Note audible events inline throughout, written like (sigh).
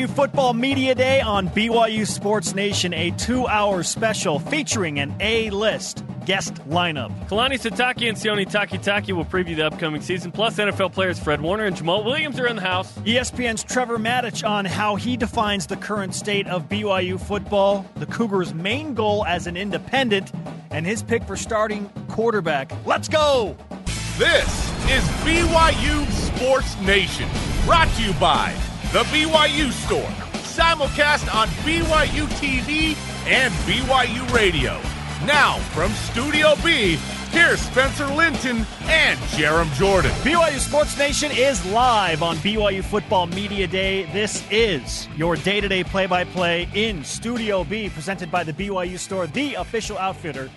BYU Football Media Day on BYU Sports Nation, a two hour special featuring an A list guest lineup. Kalani Sitake and Sione Takitaki will preview the upcoming season, plus NFL players Fred Warner and Jamal Williams are in the house. ESPN's Trevor Matich on how he defines the current state of BYU football, the Cougars' main goal as an independent, and his pick for starting quarterback. Let's go! This is BYU Sports Nation, brought to you by The BYU Store, simulcast on BYU TV and BYU Radio. Now, from Studio B, here's Spencer Linton and Jarom Jordan. BYU Sports Nation is live on BYU Football Media Day. This is your day to day play by play in Studio B, presented by the BYU Store, the official outfitter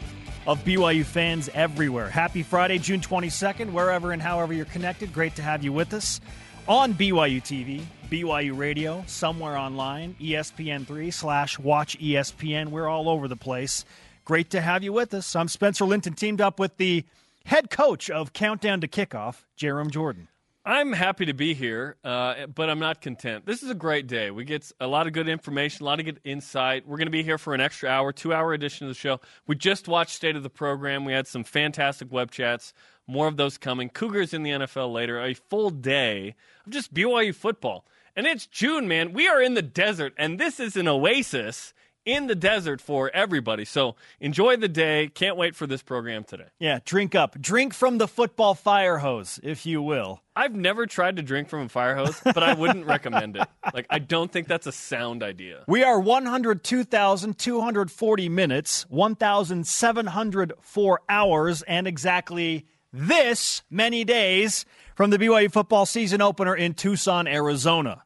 of BYU fans everywhere. Happy Friday, June 22nd, wherever and however you're connected. Great to have you with us on BYU TV, BYU Radio, somewhere online, ESPN3 slash watch ESPN. We're all over the place. Great to have you with us. I'm Spencer Linton, teamed up with the head coach of Countdown to Kickoff, Jarom Jordan. I'm happy to be here, uh, but I'm not content. This is a great day. We get a lot of good information, a lot of good insight. We're going to be here for an extra hour, two hour edition of the show. We just watched State of the Program. We had some fantastic web chats. More of those coming. Cougars in the NFL later. A full day of just BYU football. And it's June, man. We are in the desert, and this is an oasis in the desert for everybody. So enjoy the day. Can't wait for this program today. Yeah, drink up. Drink from the football fire hose, if you will. I've never tried to drink from a fire hose, but I wouldn't recommend it. (laughs) Like, I don't think that's a sound idea. We are 102,240 minutes, 1,704 hours, and exactly this many days from the BYU football season opener in Tucson, Arizona.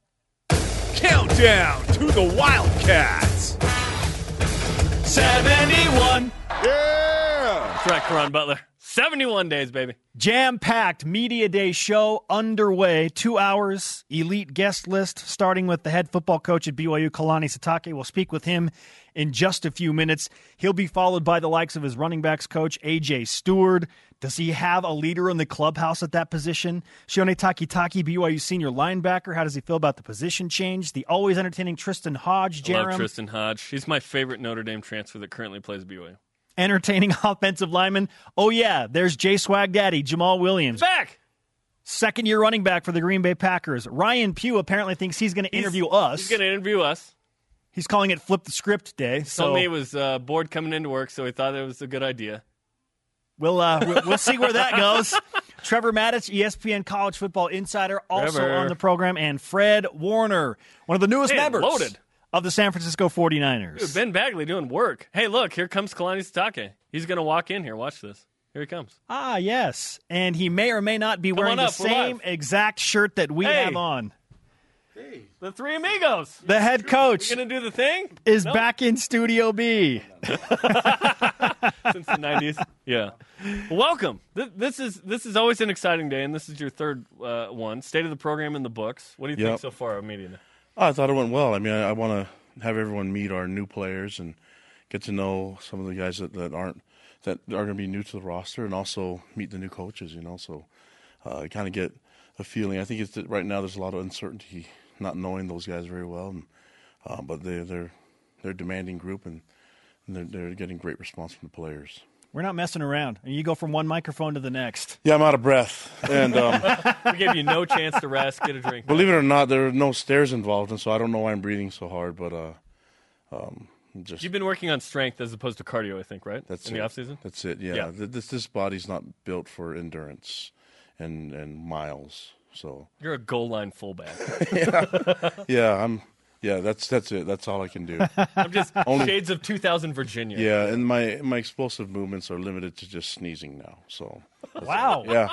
Countdown to the Wildcats. 71. Yeah. That's right, Karan Butler. 71 days, baby. Jam packed Media Day show underway. Two hours, elite guest list, starting with the head football coach at BYU, Kalani Sitake. We'll speak with him in just a few minutes. He'll be followed by the likes of his running backs coach, AJ Stewart. Does he have a leader in the clubhouse at that position? Sione Takitaki, BYU senior linebacker. How does he feel about the position change? The always entertaining Tristan Hodge, I love Tristan Hodge. He's my favorite Notre Dame transfer that currently plays BYU. entertaining (laughs) offensive lineman. Oh, yeah, there's Jay Swag Daddy, Jamal Williams. Back! Second year running back for the Green Bay Packers. Ryan Pugh apparently thinks he's going to interview us. He's going to interview us. He's calling it Flip the Script Day. So he was uh, bored coming into work, so he thought it was a good idea. We'll, uh, we'll, see where that goes. (laughs) Trevor Matich, E ESPN College Football Insider, also Trevor. on the program, and Fred Warner, one of the newest Man, members loaded. of the San Francisco 49ers. Dude, Ben Bagley doing work. Hey, look, here comes Kalani Sitake. He's going to walk in here. Watch this. Here he comes. Ah, yes. And he may or may not be wearing on the same exact shirt that we Hey. have on. The three amigos. The head coach You going to do the thing? is No. back in Studio B. (laughs) since the nineties. Yeah. Welcome. This is this is always an exciting day, and this is your third uh, one. State of the program in the books. What do you think so far, immediately? Oh, I thought it went well. I mean, I, I want to have everyone meet our new players and get to know some of the guys that, that aren't that are going to be new to the roster, and also meet the new coaches. You know, so uh, kind of get a feeling. I think it's that right now there's a lot of uncertainty, not knowing those guys very well, and uh, but they they're they're a demanding group and, and they're they're getting great response from the players. We're not messing around. And you go from one microphone to the next. Yeah, I'm out of breath, and um, (laughs) We gave you no chance to rest, get a drink. believe it or not, there are no stairs involved, and so I don't know why I'm breathing so hard, but uh, um, just You've been working on strength as opposed to cardio, I think, right? That's in it. the off season. That's it. Yeah. Yeah. This this body's not built for endurance and and miles. So You're a goal line fullback. (laughs) yeah, I'm. Yeah, that's that's it. That's all I can do. I'm just Only- shades of 2000 Virginia. yeah, and my my explosive movements are limited to just sneezing now. So Wow. yeah,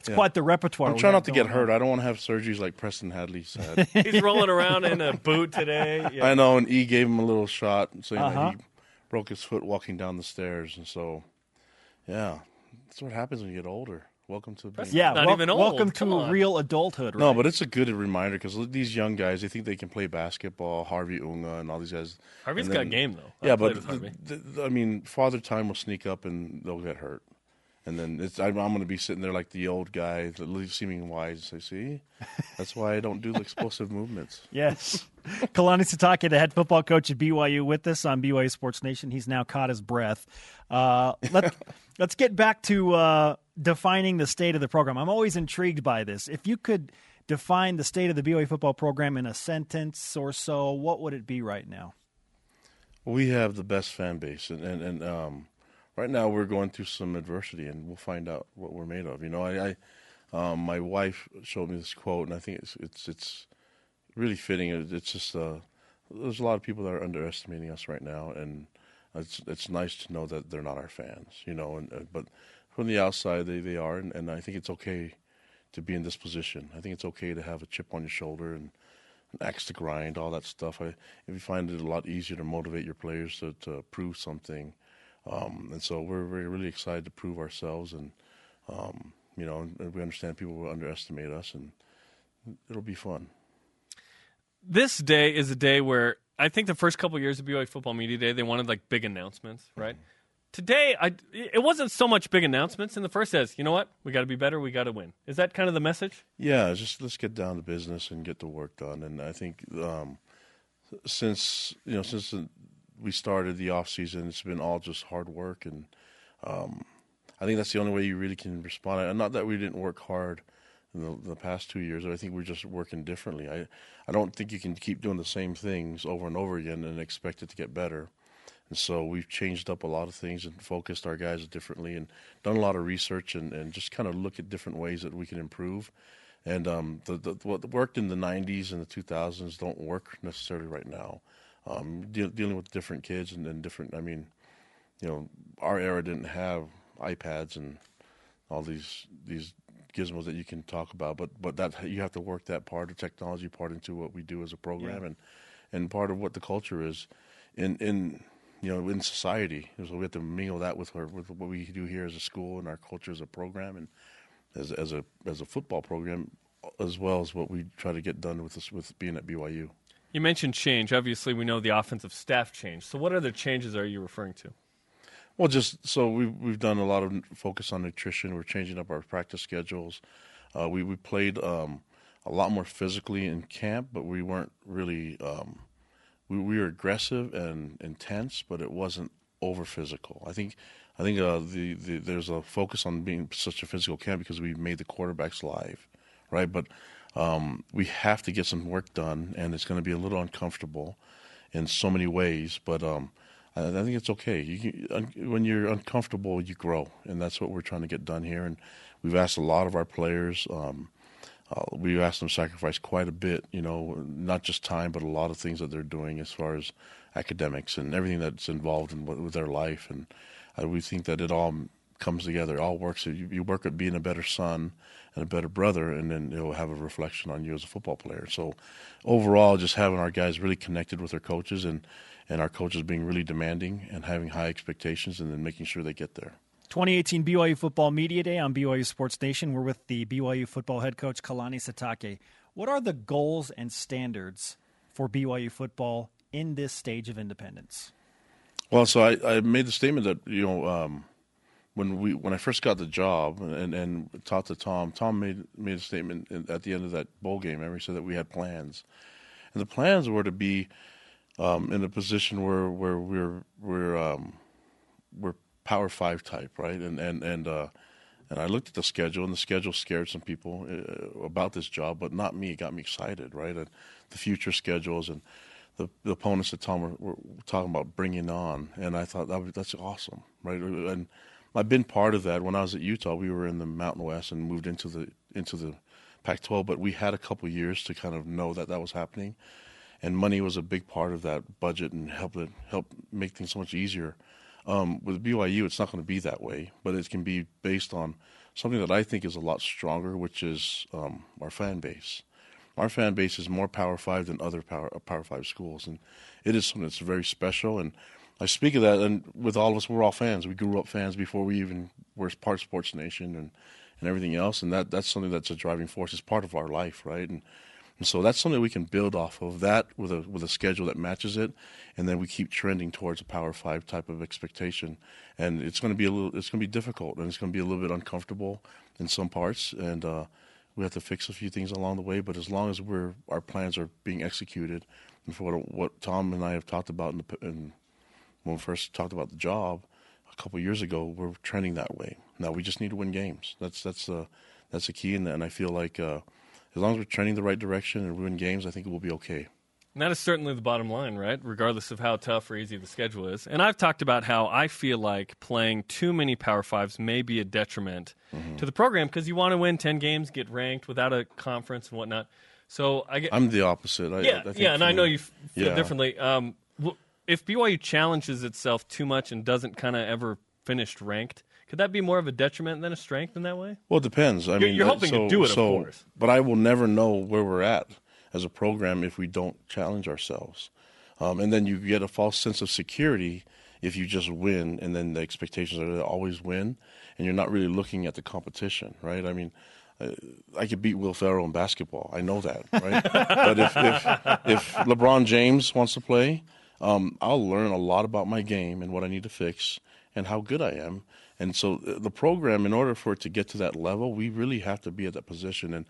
It's quite the repertoire. I'm trying not to get hurt. on. I don't want to have surgeries like Preston Hadley said. (laughs) He's rolling around in a boot today. Yeah. (laughs) I know, and E gave him a little shot saying Uh-huh. he broke his foot walking down the stairs, and so yeah, that's what happens when you get older. Welcome to being Yeah, Not wel- even old. welcome Come to on. real adulthood. Right? No, but it's a good reminder because these young guys, they think they can play basketball. Harvey Unga and all these guys. Harvey's and got then- game though. I Yeah, but with Harvey. th- th- I mean, father time will sneak up and they'll get hurt. And then it's, I'm, I'm going to be sitting there like the old guy, seeming wise. I see. That's why I don't do the explosive movements. (laughs) Yes. Kalani Sitake, the head football coach at BYU, with us on BYU Sports Nation. He's now caught his breath. Uh, let, (laughs) let's get back to uh, defining the state of the program. I'm always intrigued by this. If you could define the state of the BYU football program in a sentence or so, what would it be right now? We have the best fan base, and and, and um, right now we're going through some adversity, and we'll find out what we're made of. You know, I, I um, my wife showed me this quote, and I think it's it's it's really fitting. It's just uh, there's a lot of people that are underestimating us right now, and it's it's nice to know that they're not our fans. You know, and uh, but from the outside they they are, and, and I think it's okay to be in this position. I think it's okay to have a chip on your shoulder and an axe to grind, all that stuff. I, if you find it a lot easier to motivate your players to, to prove something, um, and so we're, we're really excited to prove ourselves, and um, you know, we understand people will underestimate us, and it'll be fun. This day is a day where I think the first couple of years of BYU Football Media Day, they wanted like big announcements, right? Mm-hmm. Today, I it wasn't so much big announcements. In the first says, you know what, we got to be better, we got to win. Is that kind of the message? Yeah, just let's get down to business and get the work done. And I think um, since you know since we started the off season, it's been all just hard work, and um, I think that's the only way you really can respond. And not that we didn't work hard in the, the past two years, I think we're just working differently. I I don't think you can keep doing the same things over and over again and expect it to get better. And so we've changed up a lot of things and focused our guys differently and done a lot of research and, and just kind of look at different ways that we can improve. And um, the, the, what worked in the 90s and the 2000s don't work necessarily right now. Um, de- dealing with different kids and, and different, I mean, you know, our era didn't have iPads and all these these gizmos that you can talk about, but but that you have to work that part, the technology part, into what we do as a program, yeah. and and part of what the culture is. In in you know, in society. So we have to mingle that with our, with what we do here as a school and our culture as a program and as as a as a football program, as well as what we try to get done with this with being at BYU. You mentioned change. Obviously, we know the offensive staff change. So, what other changes are you referring to? Well, just so we we've done a lot of focus on nutrition. We're changing up our practice schedules. Uh, we we played um, a lot more physically in camp, but we weren't really um, we, we were aggressive and intense, but it wasn't over physical. I think I think uh, the, the there's a focus on being such a physical camp because we made the quarterbacks live, right? But um, we have to get some work done, and it's going to be a little uncomfortable in so many ways. But um, I, I, think it's okay. You can, when you're uncomfortable, you grow, and that's what we're trying to get done here. And we've asked a lot of our players. Um, uh, we asked them to sacrifice quite a bit, you know, not just time, but a lot of things that they're doing as far as academics and everything that's involved in with their life. And uh, we think that it all comes together, it all works. You, you, work at being a better son and a better brother, and then it'll have a reflection on you as a football player. So overall, just having our guys really connected with their coaches and, and our coaches being really demanding and having high expectations and then making sure they get there. 2018 BYU Football Media Day on BYU Sports Nation. We're with the BYU football head coach Kalani Sitake. What are the goals and standards for BYU football in this stage of independence? Well, so I, I made the statement that you know um, when we when I first got the job and, and talked to Tom, Tom made made a statement at the end of that bowl game. Remember, he said that we had plans, and the plans were to be um, in a position where where we're we're um, we're Power Five type, right? And and and uh, and I looked at the schedule, and the schedule scared some people uh, about this job, but not me. It got me excited, right? And the future schedules and the, the opponents that Tom were, were, talking about bringing on, and I thought that that's awesome, right? And I've been part of that. When I was at Utah, we were in the Mountain West and moved into the into the Pac-12, but we had a couple years to kind of know that that was happening, and money was a big part of that budget and helped it help make things so much easier. Um, with BYU, it's not going to be that way, but it can be based on something that I think is a lot stronger, which is um, our fan base. Our fan base is more Power Five than other Power Power Five schools, and it is something that's very special. And I speak of that, and with all of us, we're all fans. We grew up fans before we even were part of Sports Nation and and everything else, and that that's something that's a driving force. It's part of our life, right? And And so that's something we can build off of that with a with a schedule that matches it, and then we keep trending towards a Power Five type of expectation. And it's going to be a little, it's going to be difficult, and it's going to be a little bit uncomfortable in some parts, and uh, we have to fix a few things along the way. But as long as we're our plans are being executed, and for what, what Tom and I have talked about in, the, in when we first talked about the job a couple years ago, we're trending that way. Now we just need to win games. That's that's the uh, that's the key, and, and I feel like uh, as long as we're trending the right direction and we win games, I think it will be okay. And that is certainly the bottom line, right? Regardless of how tough or easy the schedule is. And I've talked about how I feel like playing too many Power Fives may be a detriment mm-hmm. to the program because you want to win 10 games, get ranked without a conference and whatnot. So I get, I'm the opposite. I, yeah, I yeah, and I know you feel yeah. differently. Um, if BYU challenges itself too much and doesn't kind of ever finish ranked, could that be more of a detriment than a strength in that way? Well, it depends. I you're, mean, you're hoping so, to do it, so, of course. But I will never know where we're at as a program if we don't challenge ourselves. Um, and then you get a false sense of security if you just win, and then the expectations are to always win, and you're not really looking at the competition, right? I mean, uh, I could beat Will Ferrell in basketball. I know that, right? (laughs) but if, if, if LeBron James wants to play, um, I'll learn a lot about my game and what I need to fix and how good I am. And so uh, the program, in order for it to get to that level, we really have to be at that position, and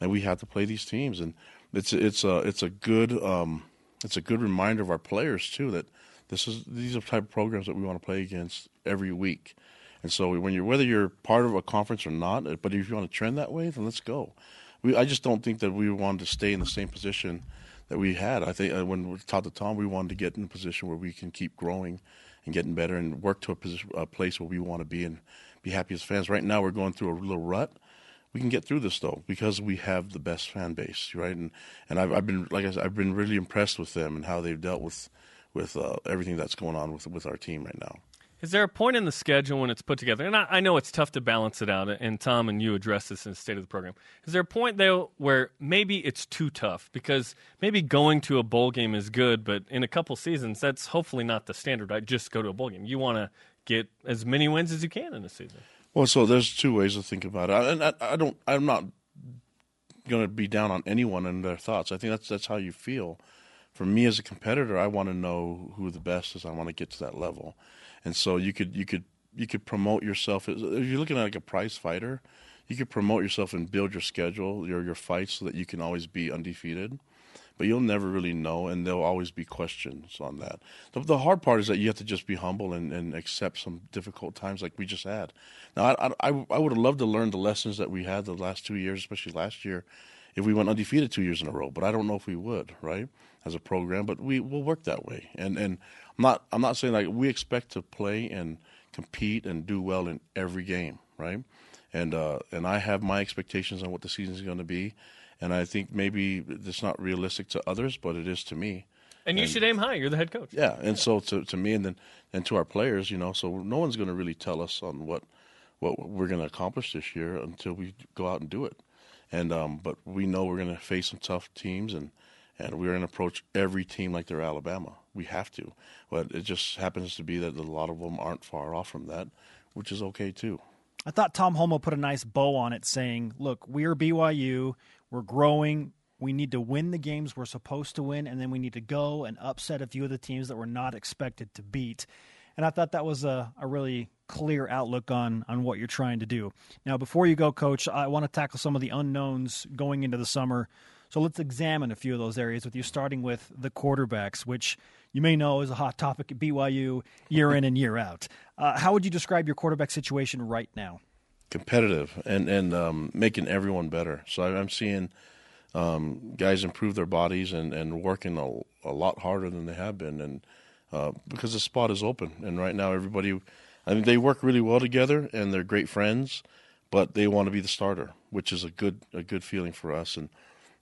and we have to play these teams. And it's it's a it's a good um, it's a good reminder of our players too that this is these are the type of programs that we want to play against every week. And so when you're whether you're part of a conference or not, uh, but if you want to trend that way, then let's go. We I just don't think that we wanted to stay in the same position that we had. I think uh, when we talked to Tom, we wanted to get in a position where we can keep growing and getting better and work to a, position, a place where we want to be and be happy as fans. Right now, we're going through a little rut. We can get through this though because we have the best fan base, right? And and I've, I've been like I said, I've been really impressed with them and how they've dealt with with uh, everything that's going on with with our team right now. Is there a point in the schedule when it's put together? And I, I, know it's tough to balance it out, and Tom and you address this in the state of the program. Is there a point, though, where maybe it's too tough? Because maybe going to a bowl game is good, but in a couple seasons, that's hopefully not the standard. I just go to a bowl game. You want to get as many wins as you can in a season. Well, so there's two ways to think about it. And I, I don't, I'm not going to be down on anyone and their thoughts. I think that's that's how you feel. For me as a competitor, I want to know who the best is. I want to get to that level and so you could you could you could promote yourself. If you're looking at like a prize fighter you could promote yourself and build your schedule your your fights so that you can always be undefeated. But you'll never really know and there'll always be questions on that. The, the hard part is that you have to just be humble and, and accept some difficult times like we just had. Now i i, I would have loved to learn the lessons that we had the last two years especially last year if we went undefeated two years in a row but i don't know if we would right as a program but we will work that way and and I'm not I'm not saying like we expect to play and compete and do well in every game, right? And uh, and I have my expectations on what the season is going to be, and I think maybe it's not realistic to others, but it is to me. And you and, should aim high. You're the head coach. Yeah, and so to to me and then and to our players, you know, so no one's going to really tell us on what what we're going to accomplish this year until we go out and do it. And um, but we know we're going to face some tough teams and and we're going to approach every team like they're Alabama. We have to, but it just happens to be that a lot of them aren't far off from that, which is okay too. I thought Tom Holmoe put a nice bow on it, saying, "Look, we're BYU. We're growing. We need to win the games we're supposed to win, and then we need to go and upset a few of the teams that we're not expected to beat." And I thought that was a, a really clear outlook on on what you're trying to do. Now, before you go, Coach, I want to tackle some of the unknowns going into the summer. So let's examine a few of those areas with you, starting with the quarterbacks, which you may know is a hot topic at BYU year in and year out. Uh, how would you describe your quarterback situation right now? Competitive and and um, making everyone better. So I'm seeing um, guys improve their bodies and and working a, a lot harder than they have been, and uh, because the spot is open, and right now everybody, I mean, they work really well together and they're great friends, but they want to be the starter, which is a good a good feeling for us and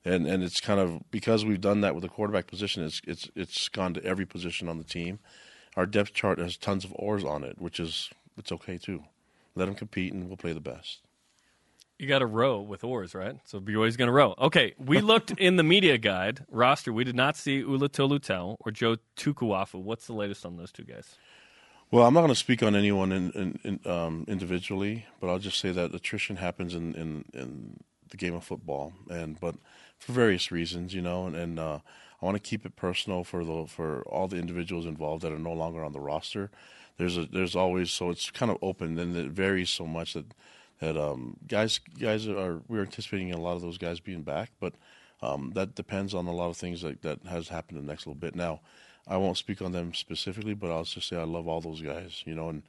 and and it's kind of because we've done that with the quarterback position. It's it's it's gone to every position on the team. Our depth chart has tons of oars on it, which is it's okay too. Let them compete, and we'll play the best. You got to row with oars, right? So BYU's going to row. Okay, we (laughs) looked in the media guide roster. We did not see Ula Tolutau or Joe Tukuafu. What's the latest on those two guys? Well, I'm not going to speak on anyone in, in, in, um, individually, but I'll just say that attrition happens in, in, the game of football, and but for various reasons, you know, and, and uh, I want to keep it personal for the for all the individuals involved that are no longer on the roster. There's a there's always so it's kind of open and it varies so much that that um, guys guys are we're anticipating a lot of those guys being back, but um, that depends on a lot of things that that has happened in the next little bit. Now, I won't speak on them specifically, but I'll just say I love all those guys, you know, and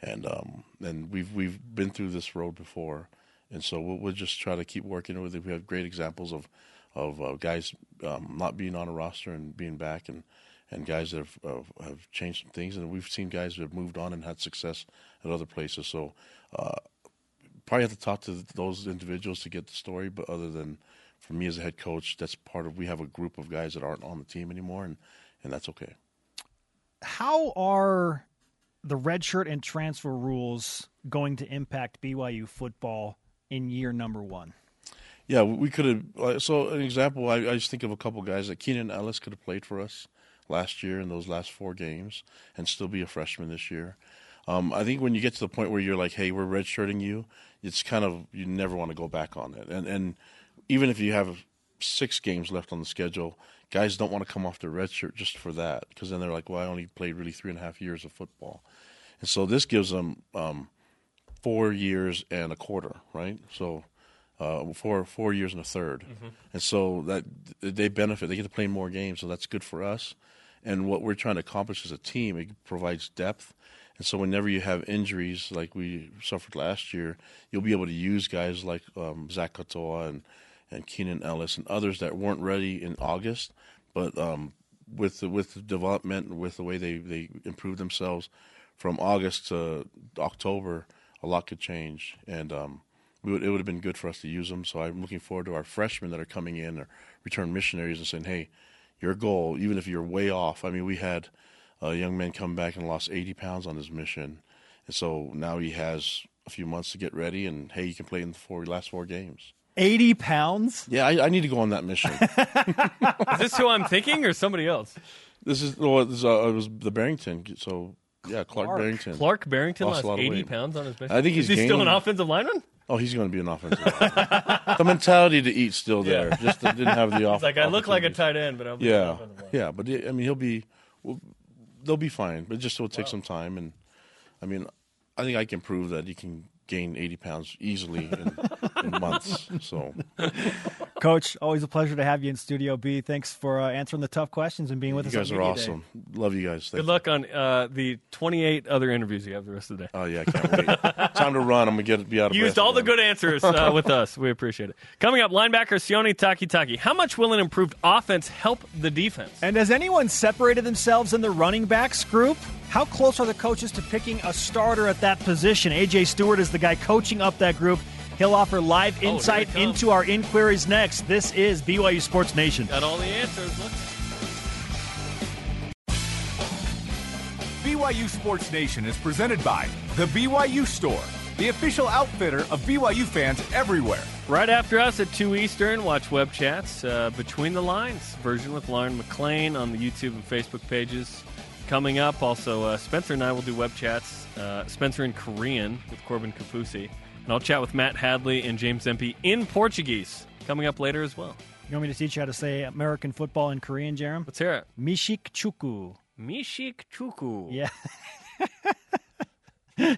and um, and we've we've been through this road before, and so we'll, we'll just try to keep working with it. We have great examples of of uh, guys um, not being on a roster and being back, and and guys that have, uh, have changed some things, and we've seen guys that have moved on and had success at other places. So. Uh, probably have to talk to those individuals to get the story, but other than for me as a head coach, that's part of we have a group of guys that aren't on the team anymore, and and that's okay. How are the redshirt and transfer rules going to impact BYU football in year number one? Yeah, we could have. So, an example, I, I just think of a couple guys that Keenan Ellis could have played for us last year in those last four games and still be a freshman this year. Um, I think when you get to the point where you're like, "Hey, we're redshirting you," it's kind of you never want to go back on it. And and even if you have six games left on the schedule, guys don't want to come off their red shirt just for that because then they're like, "Well, I only played really three and a half years of football," and so this gives them um, four years and a quarter, right? So. Uh, four four years and a 3rd mm-hmm. and so that they benefit. They get to play more games, so that's good for us. And what we're trying to accomplish as a team, it provides depth and so whenever you have injuries like we suffered last year, you'll be able to use guys like um, Zach Katoa and and Keenan Ellis and others that weren't ready in August, but um, with the, with the development with the way they they improved themselves from August to October, a lot could change, and um, would, it would have been good for us to use them. So I'm looking forward to our freshmen that are coming in or return missionaries and saying, hey, your goal, even if you're way off. I mean, we had a young man come back and lost 80 pounds on his mission. And so now he has a few months to get ready, and hey, you can play in the four last four games. 80 pounds? Yeah, I, I need to go on that mission. (laughs) is this who I'm thinking or somebody else? This is well, this, uh, it was the Barrington. So yeah, Clark, Clark. Barrington. Clark Barrington lost, lost 80 pounds on his mission. I think he's is he gaining. still an offensive lineman? Oh, he's going to be an offensive. lineman. the mentality to eat still there. Yeah. Just didn't have the (laughs) off. like I look like a tight end, but I'm yeah, yeah. But I mean, he'll be. Well, they'll be fine, but just it will take wow. some time. And I mean, I think I can prove that he can gain 80 pounds easily in, in months. So, Coach, always a pleasure to have you in Studio B. Thanks for uh, answering the tough questions and being with you us. You guys are awesome. Day. Love you guys. Thank Good luck on uh, the 28 other interviews you have the rest of the day. Oh yeah, I can't wait. Time to run. I'm gonna get be out of. Here. You used all the good answers uh, (laughs) with us. We appreciate it. Coming up, linebacker Sione Takitaki. How much will an improved offense help the defense? And has anyone separated themselves in the running backs group? How close are the coaches to picking a starter at that position? AJ Stewart is the guy coaching up that group. He'll offer live oh, insight oh, into our inquiries next. This is BYU Sports Nation. Got all the answers. Look. BYU Sports Nation is presented by The BYU Store, the official outfitter of BYU fans everywhere. Right after us at 2 Eastern, watch web chats uh, Between the Lines version with Lauren McLean on the YouTube and Facebook pages coming up. Also, uh, Spencer and I will do web chats. Uh, Spencer in Korean with Corbin Kaufusi. And I'll chat with Matt Hadley and James Empey in Portuguese coming up later as well. You want me to teach you how to say American football in Korean, Jarom? Let's hear it. Mishik Chuku. Mishik Chuku. Yeah. (laughs)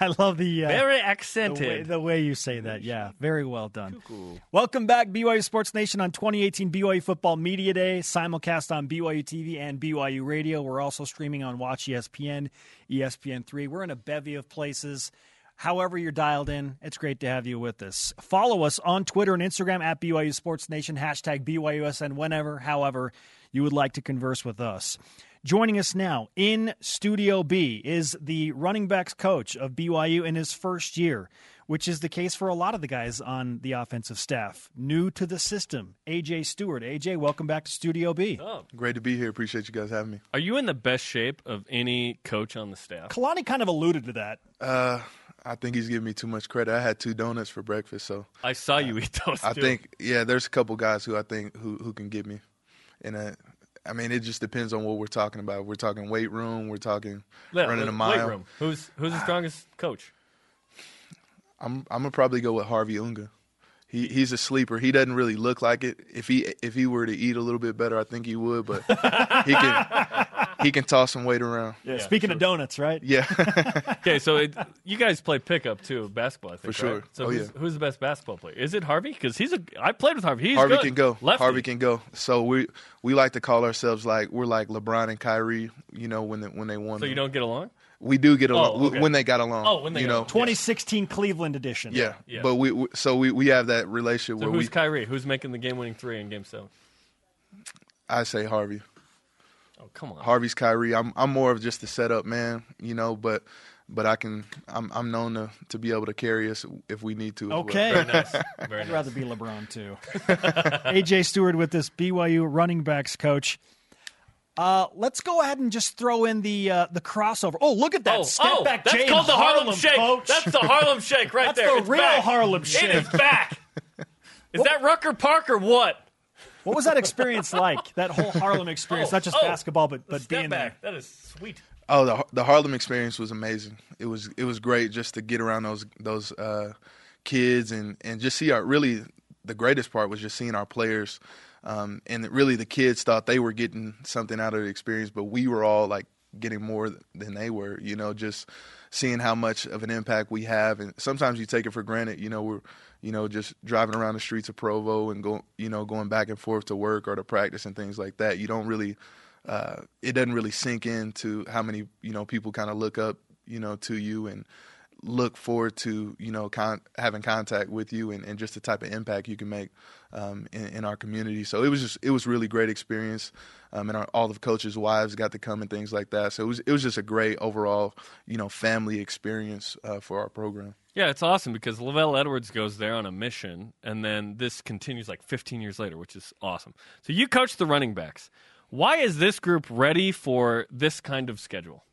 I love the uh, very accented the way, the way, you say that. Yeah, very well done. Welcome back, BYU Sports Nation on 2018 BYU Football Media Day, simulcast on BYU TV and BYU Radio. We're also streaming on Watch ESPN, ESPN3. We're in a bevy of places. However, you're dialed in, it's great to have you with us. Follow us on Twitter and Instagram at BYU Sports Nation, hashtag BYUSN, whenever, however, you would like to converse with us. Joining us now in Studio B is the running backs coach of BYU in his first year, which is the case for a lot of the guys on the offensive staff. New to the system, AJ Stewart. AJ, welcome back to Studio B. Oh. Great to be here. Appreciate you guys having me. Are you in the best shape of any coach on the staff? Kalani kind of alluded to that. Uh, I think he's giving me too much credit. I had two donuts for breakfast, so I saw you eat those. I too. think, yeah, there's a couple guys who I think who who can give me, and uh, I mean, it just depends on what we're talking about. We're talking weight room. We're talking yeah, running a mile. Weight room. Who's who's the strongest coach? I'm I'm gonna probably go with Harvey Unga. He he's a sleeper. He doesn't really look like it. If he if he were to eat a little bit better, I think he would. But he can (laughs) he can toss some weight around. Yeah, Speaking of donuts, right? Yeah, (laughs) Okay, so it, you guys play pickup too, basketball. I think, For sure. right? So Oh, who's, yeah. who's the best basketball player? Is it Harvey? Because he's a. I played with Harvey. He's Harvey good. can go. Lefty. Harvey can go. So we we like to call ourselves like we're like LeBron and Kyrie. You know when they, when they won. So you don't get along? We do get along Oh, okay. when they got along. Oh, when they you know. along. 2016 Cleveland edition. Yeah. Yeah. But we, we so we, we have that relationship So where who's we Kyrie? Who's making the game-winning three in Game Seven? I say Harvey. Oh, come on. Harvey's Kyrie. I'm I'm more of just the setup man, you know, but but I can I'm I'm known to, to be able to carry us if we need to. as well. Okay. Very nice. (laughs) Very I'd nice. rather be LeBron too. (laughs) AJ Stewart with this BYU running backs coach. Uh, let's go ahead and just throw in the uh, the crossover. Oh, look at that Oh, step oh, back that's Jay called the Harlem, Shake. coach. That's the Harlem Shake right That's there. the It's real back. Harlem It Shake. is back. (laughs) Is that Rucker Park or what? What was that experience like? That whole Harlem (laughs) experience, Oh, not just oh, basketball, but but being back. That is sweet. Oh, the the Harlem experience was amazing. It was it was great just to get around those those uh, kids and and just see our really the greatest part was just seeing our players, um, and really the kids thought they were getting something out of the experience, but we were all like getting more than they were. You know, just seeing how much of an impact we have, and sometimes you take it for granted. You know, we're you know just driving around the streets of Provo and go you know going back and forth to work or to practice and things like that. You don't really uh, it doesn't really sink into how many you know people kind of look up you know to you and look forward to you know con- having contact with you and, and just the type of impact you can make um, in, in our community. So it was just it was really great experience, um, and our, all the coaches' wives got to come and things like that. So it was it was just a great overall you know family experience uh, for our program. Yeah, it's awesome because LaVell Edwards goes there on a mission, and then this continues like 15 years later, which is awesome. So you coach the running backs. Why is this group ready for this kind of schedule?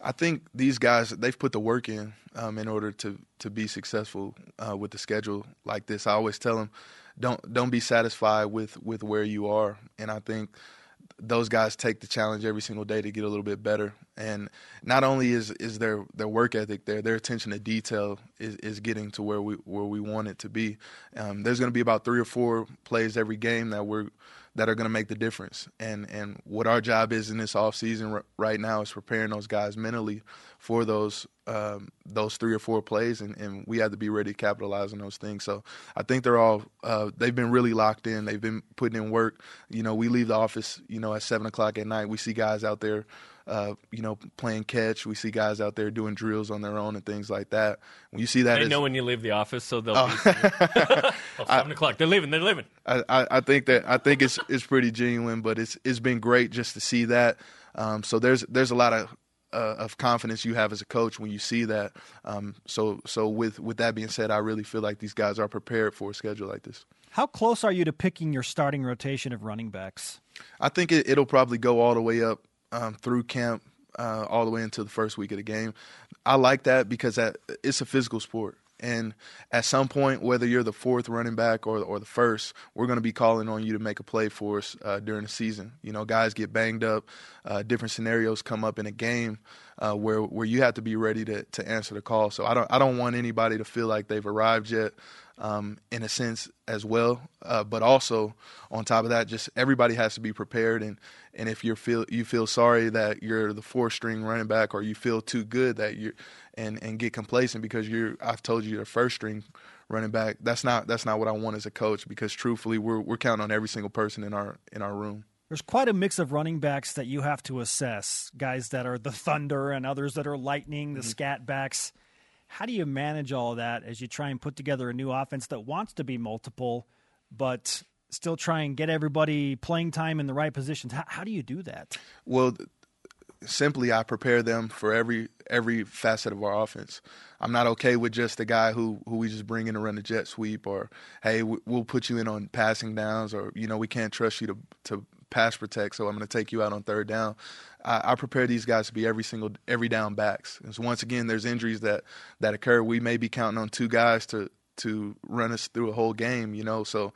I think these guys they've put the work in um, in order to to be successful uh, with the schedule like this. I always tell them, don't don't be satisfied with with where you are, and I think those guys take the challenge every single day to get a little bit better. And not only is is their their work ethic there, their attention to detail is, is getting to where we where we want it to be. Um, there's going to be about three or four plays every game that we're that are going to make the difference. And and what our job is in this off season r- right now is preparing those guys mentally for those um, those three or four plays, and, and we have to be ready to capitalize on those things. So I think they're all uh, they've been really locked in. They've been putting in work. You know, we leave the office, you know, at seven o'clock at night. We see guys out there. Uh, you know, playing catch. We see guys out there doing drills on their own and things like that. When you see that, They as- know when you leave the office, so they'll. be (laughs) (laughs) oh, seven o'clock. They're leaving. They're leaving. I, I, I think that I think it's it's pretty genuine, but it's it's been great just to see that. Um, so there's there's a lot of uh, of confidence you have as a coach when you see that. Um, so so with with that being said, I really feel like these guys are prepared for a schedule like this. How close are you to picking your starting rotation of running backs? I think it, it'll probably go all the way up um, through camp, uh, all the way into the first week of the game. I like that because that, it's a physical sport. And at some point, whether you're the fourth running back or or the first, we're going to be calling on you to make a play for us uh, during the season. You know, guys get banged up, uh, different scenarios come up in a game uh, where where you have to be ready to to answer the call. So I don't I don't want anybody to feel like they've arrived yet. Um, in a sense as well, uh, but also on top of that, just everybody has to be prepared. And, and if you feel you feel sorry that you're the four string running back, or you feel too good that you and and get complacent because you're I've told you you're the first string running back. That's not that's not what I want as a coach because truthfully, we're we're counting on every single person in our in our room. There's quite a mix of running backs that you have to assess. Guys that are the thunder and others that are lightning, the scat backs. How do you manage all that as you try and put together a new offense that wants to be multiple, but still try and get everybody playing time in the right positions? How, how do you do that? Well, simply I prepare them for every every facet of our offense. I'm not okay with just a guy who who we just bring in to run the jet sweep, or hey, we'll put you in on passing downs, or you know we can't trust you to to pass protect, so I'm going to take you out on third down. I, I prepare these guys to be every single every down backs. So once again, there's injuries that that occur. We may be counting on two guys to to run us through a whole game. You know, so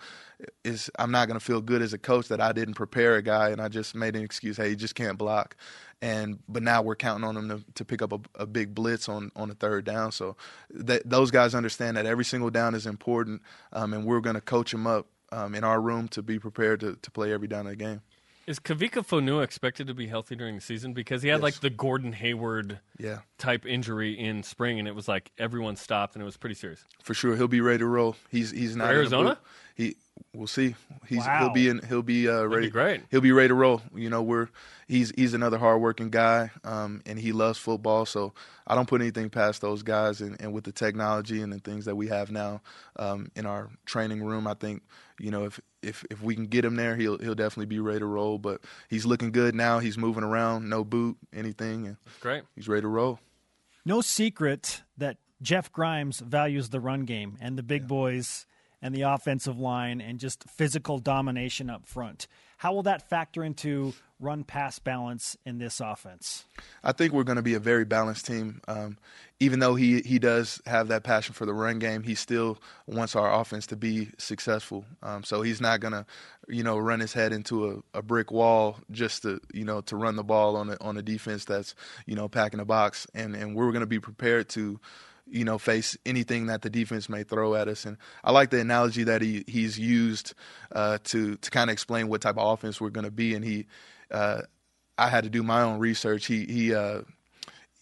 I'm not going to feel good as a coach that I didn't prepare a guy and I just made an excuse. Hey, you just can't block. And but now we're counting on him to, to pick up a, a, big blitz on on a third down. So those guys understand that every single down is important, um, and we're going to coach them up um, in our room to be prepared to, to play every down of the game. Is Kavika Fonua expected to be healthy during the season? Because he had yes. like the Gordon Hayward yeah. type injury in spring, and it was like everyone stopped, and it was pretty serious. For sure, he'll be ready to roll. He's he's not For Arizona. He we'll see. He's wow. he'll be in he'll be uh, ready. Be great. He'll be ready to roll. You know, we're he's he's another hardworking guy, um, and he loves football. So I don't put anything past those guys. And, and with the technology and the things that we have now um, in our training room, I think you know if if if we can get him there, he'll he'll definitely be ready to roll. But he's looking good now. He's moving around, no boot, anything, and great. He's ready to roll. No secret that Jeff Grimes values the run game and the big yeah. boys and the offensive line and just physical domination up front. How will that factor into run pass balance in this offense? I think we're going to be a very balanced team. Um, even though he, he does have that passion for the run game, he still wants our offense to be successful. Um, so he's not going to, you know, run his head into a, a, brick wall just to, you know, to run the ball on a, on a defense that's, you know, packing a box. And, and we're going to be prepared to, you know, face anything that the defense may throw at us. And I like the analogy that he he's used uh, to to kind of explain what type of offense we're going to be. And he, uh, I had to do my own research. He he uh,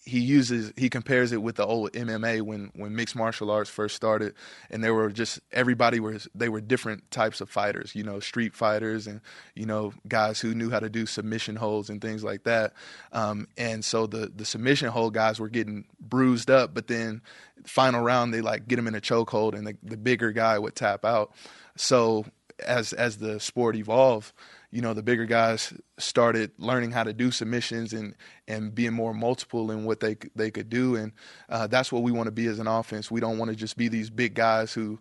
he uses he compares it with the old MMA when when mixed martial arts first started, and there were just everybody was they were different types of fighters, you know, street fighters and you know guys who knew how to do submission holds and things like that. Um, and so the the submission hold guys were getting bruised up, but then final round they like get them in a chokehold, and the, the bigger guy would tap out. So as as the sport evolved you know the bigger guys started learning how to do submissions and and being more multiple in what they they could do and uh, that's what we want to be as an offense. We don't want to just be these big guys who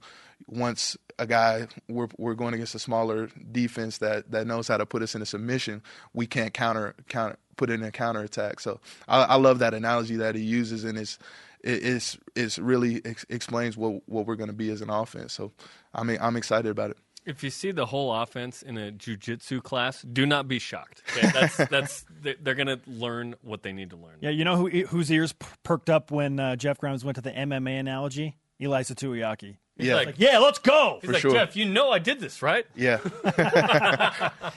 once a guy we're we're going against a smaller defense that that knows how to put us in a submission, we can't counter counter put in a counter attack. So I, I love that analogy that he uses and it's it's it's really ex- explains what what we're going to be as an offense. So I mean I'm excited about it. If you see the whole offense in a jujitsu class, do not be shocked. Okay? That's (laughs) that's they're going to learn what they need to learn. Yeah, you know who whose ears perked up when uh, Jeff Grimes went to the MMA analogy? Ilaisa Tuiaki. He's yeah, like, yeah, let's go. He's For like, sure. Jeff, you know I did this, right? Yeah. (laughs)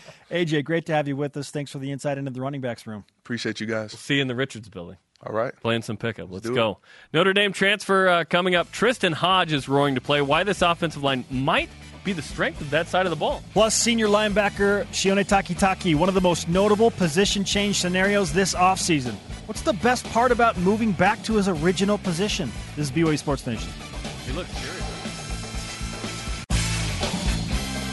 (laughs) AJ, great to have you with us. Thanks for the insight into the running backs room. Appreciate you guys. We'll see you in the Richards building. All right. Playing some pickup. Let's, Let's go. It. Notre Dame transfer uh, coming up. Tristan Hodge is roaring to play. Why this offensive line might be the strength of that side of the ball. Plus, senior linebacker Sione Takitaki, one of the most notable position change scenarios this offseason. What's the best part about moving back to his original position? This is BYU Sports Nation. He looks serious.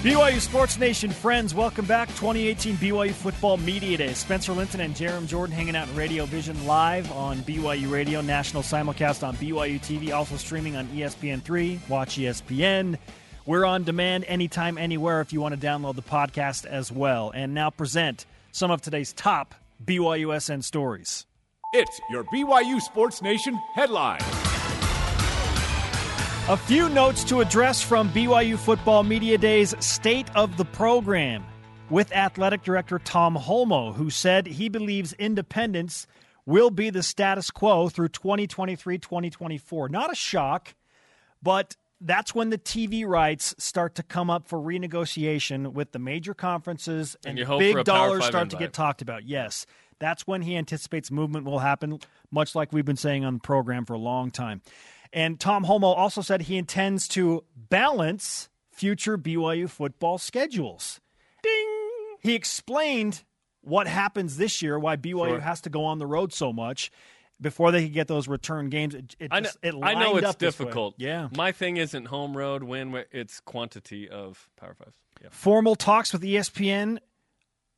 BYU Sports Nation friends, welcome back. 2018 BYU Football Media Day. Spencer Linton and Jarom Jordan hanging out in Radio Vision live on BYU Radio, national simulcast on BYU TV, also streaming on ESPN3. Watch ESPN. We're on demand anytime, anywhere if you want to download the podcast as well. And now present some of today's top BYUSN stories. It's your BYU Sports Nation headline. A few notes to address from BYU Football Media Day's State of the Program with Athletic Director Tom Holmoe, who said he believes independence will be the status quo through 2023 2024. Not a shock, but that's when the TV rights start to come up for renegotiation with the major conferences and, and big dollars start invite. to get talked about. Yes. That's when he anticipates movement will happen, much like we've been saying on the program for a long time. And Tom Holmoe also said he intends to balance future BYU football schedules. Ding! He explained what happens this year, why BYU sure. has to go on the road so much before they could get those return games. It, it I know, it I know it's difficult. Yeah. My thing isn't home road win, it's quantity of Power Fives. Yeah. Formal talks with ESPN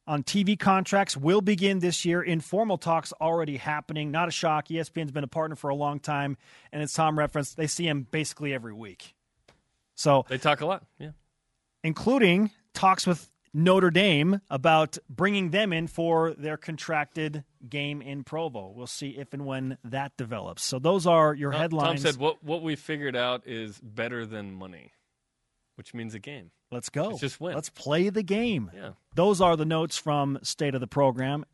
on TV contracts will begin this year. Informal talks already happening. Not a shock. ESPN's been a partner for a long time, and as Tom referenced, they see him basically every week. So they talk a lot. Yeah. Including talks with Notre Dame about bringing them in for their contracted game in Provo. We'll see if and when that develops. So those are your Tom- headlines. Tom said what what we figured out is better than money, which means a game. Let's go. Let's just win. Let's play the game. Yeah. Those are the notes from State of the Program.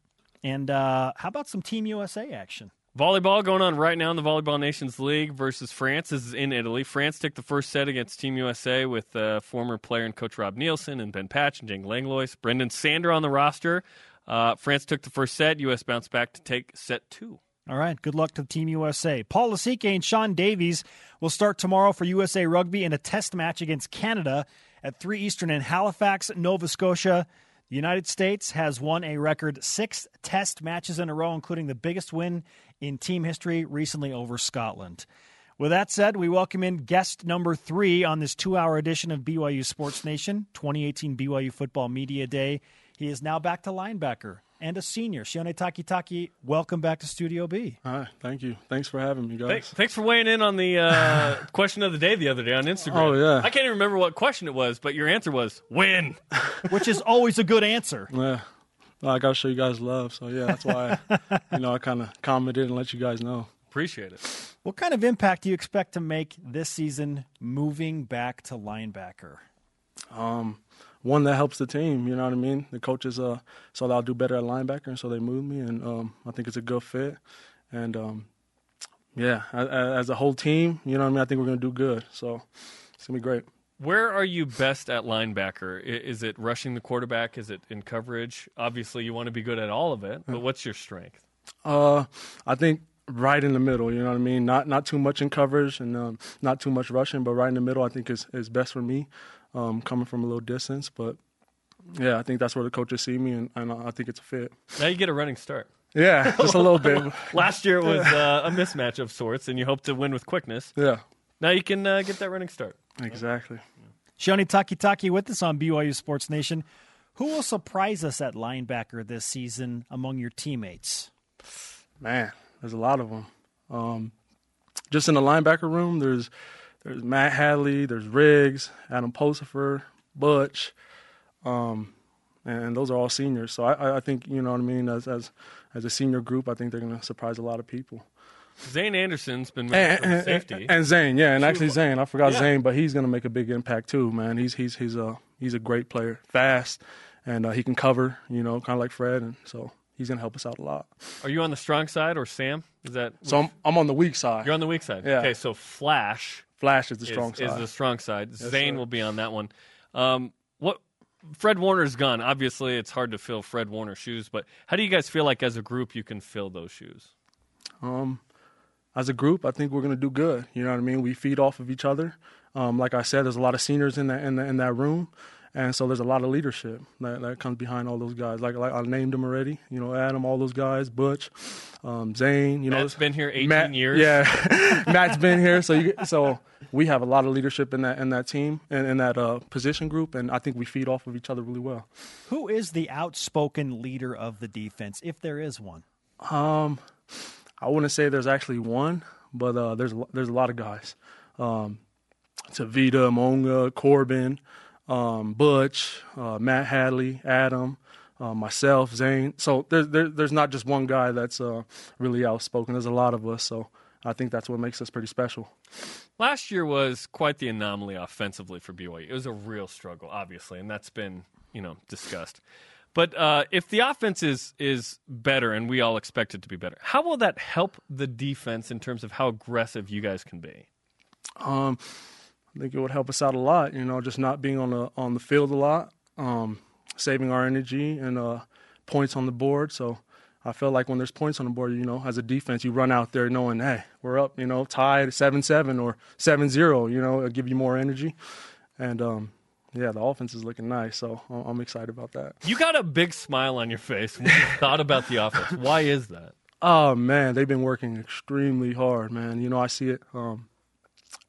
And uh, how about some Team USA action? Volleyball going on right now in the Volleyball Nations League versus France. This is in Italy. France took the first set against Team USA with uh, former player and coach Rob Nielsen and Ben Patch and Jake Langlois. Brenden Sander on the roster. Uh, France took the first set. U.S. bounced back to take set two. All right. Good luck to Team USA. Paul Lasike and Sean Davies will start tomorrow for USA Rugby in a test match against Canada at 3 Eastern in Halifax, Nova Scotia. The United States has won a record six test matches in a row, including the biggest win in team history recently over Scotland. With that said, we welcome in guest number three on this two hour edition of BYU Sports Nation 2018 BYU Football Media Day. He is now back to linebacker and a senior. Sione Takitaki, welcome back to Studio B. Hi, thank you. Thanks for having me, guys. Thanks, thanks for weighing in on the uh, (laughs) question of the day the other day on Instagram. Oh, yeah. I can't even remember what question it was, but your answer was win. which is always a good answer. Yeah. Well, I got to show you guys love. So, yeah, that's why, (laughs) you know, I kind of commented and let you guys know. Appreciate it. What kind of impact do you expect to make this season moving back to linebacker? Um, one that helps the team, you know what I mean? The coaches uh, saw that I'll do better at linebacker, and so they moved me, and um, I think it's a good fit. And, um, yeah, as, as a whole team, you know what I mean? I think we're going to do good. So, it's going to be great. Where are you best at linebacker? Is it rushing the quarterback? Is it in coverage? Obviously, you want to be good at all of it, but what's your strength? Uh, I think right in the middle. You know what I mean? Not not too much in coverage and um, not too much rushing, but right in the middle. I think is is best for me, um, coming from a little distance. But yeah, I think that's where the coaches see me, and, and I think it's a fit. Now you get a running start. Yeah, just a little bit. (laughs) Last year was uh, a mismatch of sorts, and you hope to win with quickness. Yeah, Now you can uh, get that running start. Exactly. Sione Takitaki with us on BYU Sports Nation. Who will surprise us at linebacker this season among your teammates? Man, there's a lot of them. Um, just in the linebacker room, there's there's Matt Hadley, there's Riggs, Adam Pulsifer, Butch, um, and those are all seniors. So I- I, I think you know what I mean. As as as a senior group, I think they're going to surprise a lot of people. Zane Anderson's been And, and, safety. and Zane, yeah, and actually Zane, I forgot Yeah. Zane, but he's going to make a big impact too, man. He's he's he's a he's a great player, fast, and uh, he can cover, you know, kind of like Fred, and so he's going to help us out a lot. Are you on the strong side or Sam? Is that So I'm I'm on the weak side. you're on the weak side? Yeah. Okay, so Flash Flash is the strong is side. the strong side. Zane sir. will be on that one. Um, what Fred Warner's gone. Obviously, it's hard to fill Fred Warner's shoes, but how do you guys feel like as a group you can fill those shoes? Um, as a group, I think we're going to do good. You know what I mean? We feed off of each other. Um, like I said, there's a lot of seniors in that in, that in that room, and so there's a lot of leadership that, that comes behind all those guys. Like like I named them already. You know, Adam, all those guys, Butch, um, Zane. You know, Matt's been here 18 Matt- years. Yeah, (laughs) (laughs) Matt's been here. So you, so we have a lot of leadership in that in that team and in that uh, position group, and I think we feed off of each other really well. Who is the outspoken leader of the defense, if there is one? Um, I wouldn't say there's actually one, but uh, there's there's a lot of guys. Um, Tavita, Monga, Corbin, um, Butch, uh, Matt Hadley, Adam, uh, myself, Zane. So there's there, there's not just one guy that's uh, really outspoken. There's a lot of us. So I think that's what makes us pretty special. Last year was quite the anomaly offensively for BYU. It was a real struggle, obviously, and that's been you know discussed. But uh, if the offense is is better, and we all expect it to be better, how will that help the defense in terms of how aggressive you guys can be? Um, I think it would help us out a lot. You know, just not being on the on the field a lot, um, saving our energy and uh, points on the board. So I feel like when there's points on the board, you know, as a defense, you run out there knowing, hey, we're up. You know, tied seven seven or 7-0, You know, it'll give you more energy. And um, yeah, the offense is looking nice. So I'm I'm excited about that. You got a big smile on your face when you (laughs) thought about the offense. Why is that? Oh man, they've been working extremely hard, man. You know, I see it um,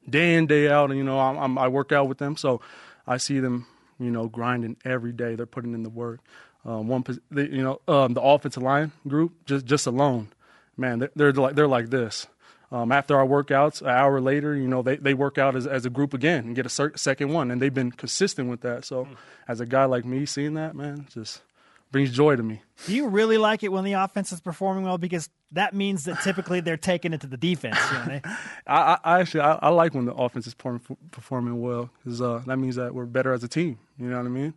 day in day out, and you know, I'm, I'm, I work out with them, so I see them, you know, grinding every day. They're putting in the work. Um, one, you know, um, the offensive line group just just alone, man, they're, they're like they're like this. Um, after our workouts, an hour later, you know, they, they work out as, as a group again and get a cer- second one, and they've been consistent with that. So, as a guy like me, seeing that, man, just brings joy to me. Do you really like it when the offense is performing well? Because that means that typically they're taking it to the defense. You know, they, (laughs) I, I, I actually I, I like when the offense is perform, performing well because uh, that means that we're better as a team. You know what I mean?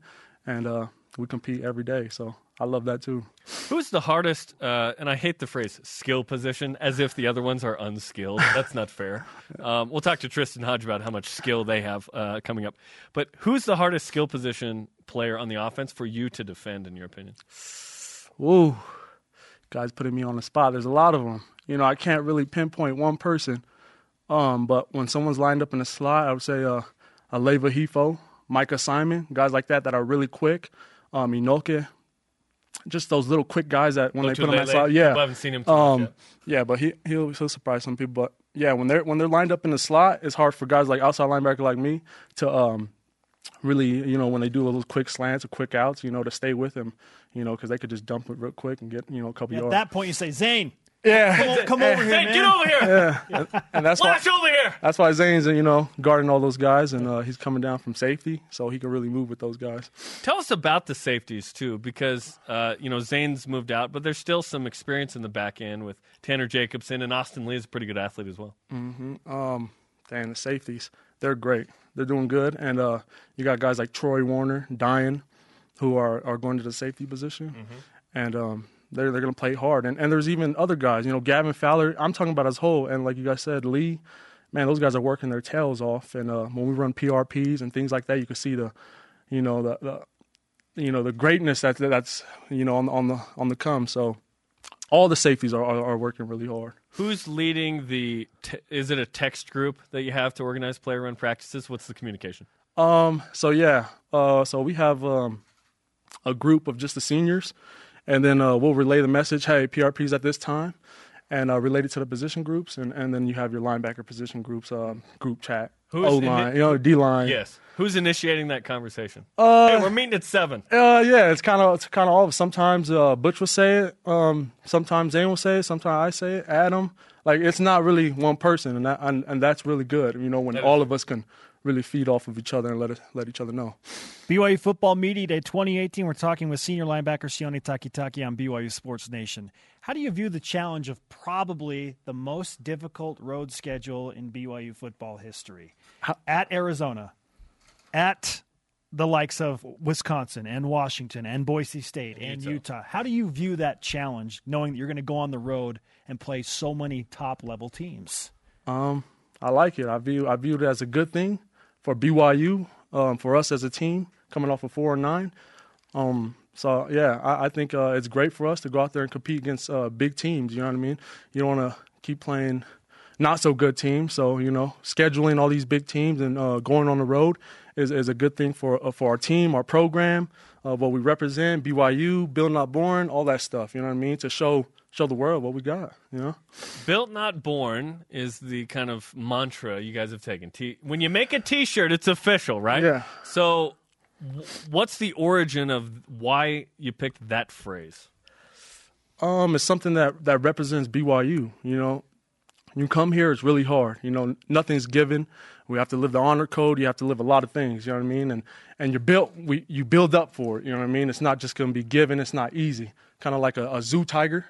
And uh, we compete every day, so I love that too. Who's the hardest? Uh, and I hate the phrase "skill position," as if the other ones are unskilled. That's not fair. (laughs) Um, we'll talk to Tristan Hodge about how much skill they have uh, coming up. But who's the hardest skill position player on the offense for you to defend, in your opinion? Whoa, guys, putting me on the spot. There's a lot of them. You know, I can't really pinpoint one person. Um, but when someone's lined up in the slot, I would say uh, Aleva Hifo, Micah Simon, guys like that that are really quick. Um, Inoke, just those little quick guys that when they put them in the slot, yeah. I haven't seen him too Um, much yeah, but he he'll he'll surprise some people. But yeah, when they're when they're lined up in the slot, it's hard for guys like outside linebacker like me to um really you know when they do those quick slants or quick outs, you know, to stay with him, you know, because they could just dump it real quick and get you know a couple at yards. At that point, you say, Zane, yeah, come, come over here, Hey, man. get over here! and that's why over here! that's why Zane's you know guarding all those guys, and uh, he's coming down from safety, so he can really move with those guys. Tell us about the safeties too, because uh, you know Zane's moved out, but there's still some experience in the back end with Tanner Jacobson and Austin Lee is a pretty good athlete as well. Mm-hmm. Um, dang, the safeties, they're great. They're doing good, and uh, you got guys like Troy Warner, Diane, who are, are going to the safety position, and um, they're they're going to play hard. And and there's even other guys, you know, Gavin Fowler. I'm talking about as whole, and like you guys said, Lee. Man, those guys are working their tails off, and uh, when we run PRPs and things like that, you can see the, you know, the, the you know the greatness that that's you know on on the on the come. So all the safeties are, are, are working really hard. Who's leading the? Te- is it a text group that you have to organize player run practices? What's the communication? Um. So yeah. Uh. So we have um, a group of just the seniors, and then uh, we'll relay the message. Hey, PRPs at this time, and uh, relate it to the position groups, and, and then you have your linebacker position groups, um, group chat, Who's O line, you know, D line. Yes. Who's initiating that conversation? Uh, hey, we're meeting at seven. Uh, yeah, it's kind of it's kind of all. of. Sometimes uh, Butch will say it. Um, sometimes Zane will say it. Sometimes I say it. Adam, like it's not really one person, and that and, and that's really good. You know, when That all of us can really feed off of each other and let it, let each other know. BYU Football Media Day 2018. We're talking with senior linebacker Sione Takitaki on BYU Sports Nation. How do you view the challenge of probably the most difficult road schedule in BYU football history? At Arizona, at the likes of Wisconsin and Washington and Boise State and Utah. How do you view that challenge, knowing that you're going to go on the road and play so many top level teams? Um, I like it. I view I view it as a good thing for BYU, um, for us as a team coming off of four and nine. Um, so yeah, I, I think uh, it's great for us to go out there and compete against uh, big teams. You know what I mean? You don't want to keep playing not so good teams. So you know, scheduling all these big teams and uh, going on the road is, is a good thing for uh, for our team, our program, uh, what we represent, BYU, Built Not Born, all that stuff. You know what I mean? To show show the world what we got. You know. Built not born is the kind of mantra you guys have taken. T- when you make a T-shirt, it's official, right? Yeah. So, w- what's the origin of why you picked that phrase? Um, it's something that that represents BYU. You know, you come here, it's really hard. You know, nothing's given. We have to live the honor code. You have to live a lot of things. You know what I mean? And and you're built. We you build up for it. You know what I mean? It's not just going to be given. It's not easy. Kind of like a, a zoo tiger.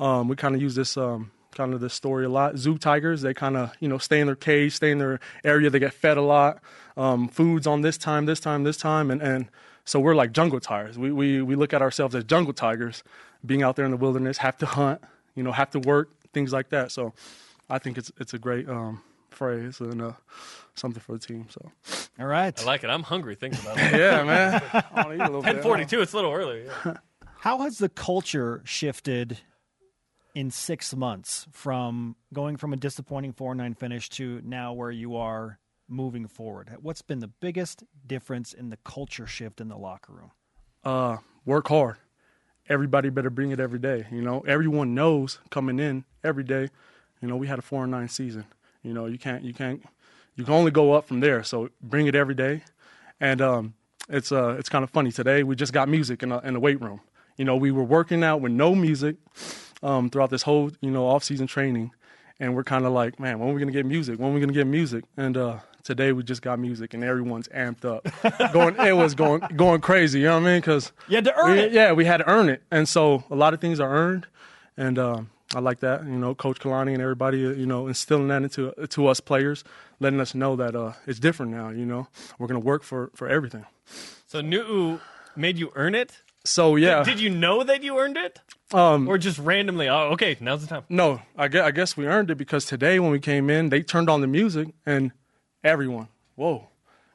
Um, we kind of use this um kind of this story a lot. Zoo tigers, they kind of you know stay in their cage, stay in their area. They get fed a lot. Um, foods on this time, this time, this time, and and so we're like jungle tigers. We we we look at ourselves as jungle tigers, being out there in the wilderness, have to hunt, you know, have to work, things like that. So I think it's it's a great um, phrase and uh, something for the team. So All right. I like it. I'm hungry thinking about (laughs) it. yeah, man. (laughs) I wanna eat a little bit. 10:42. It's a little early. yeah. How has the culture shifted in six months from going from a disappointing 4 9 finish to now where you are moving forward? What's been the biggest difference in the culture shift in the locker room? uh, work hard. Everybody better bring it every day. You know, everyone knows coming in every day. You know, we had a four and nine season. You know, you can't, you can't, you can only go up from there. So bring it every day. And um, it's uh, it's kind of funny. Today we just got music in, a, in the weight room. You know, we were working out with no music um, throughout this whole you know off season training, and we're kind of like, man, when are we gonna get music? When are we gonna get music? And uh, today we just got music, and everyone's amped up, (laughs) going. It was going going crazy. You know what I mean? Because You had to earn we, it. Yeah, we had to earn it, and so a lot of things are earned, and um, I like that. You know, Coach Kalani and everybody, uh, you know, instilling that into to us players, letting us know that uh, it's different now. You know, we're gonna work for for everything. So Nuu made you earn it. So yeah, Did you know that you earned it, um, or just randomly? Oh, okay, now's the time. No, I guess, I guess we earned it because today when we came in, they turned on the music and everyone, whoa,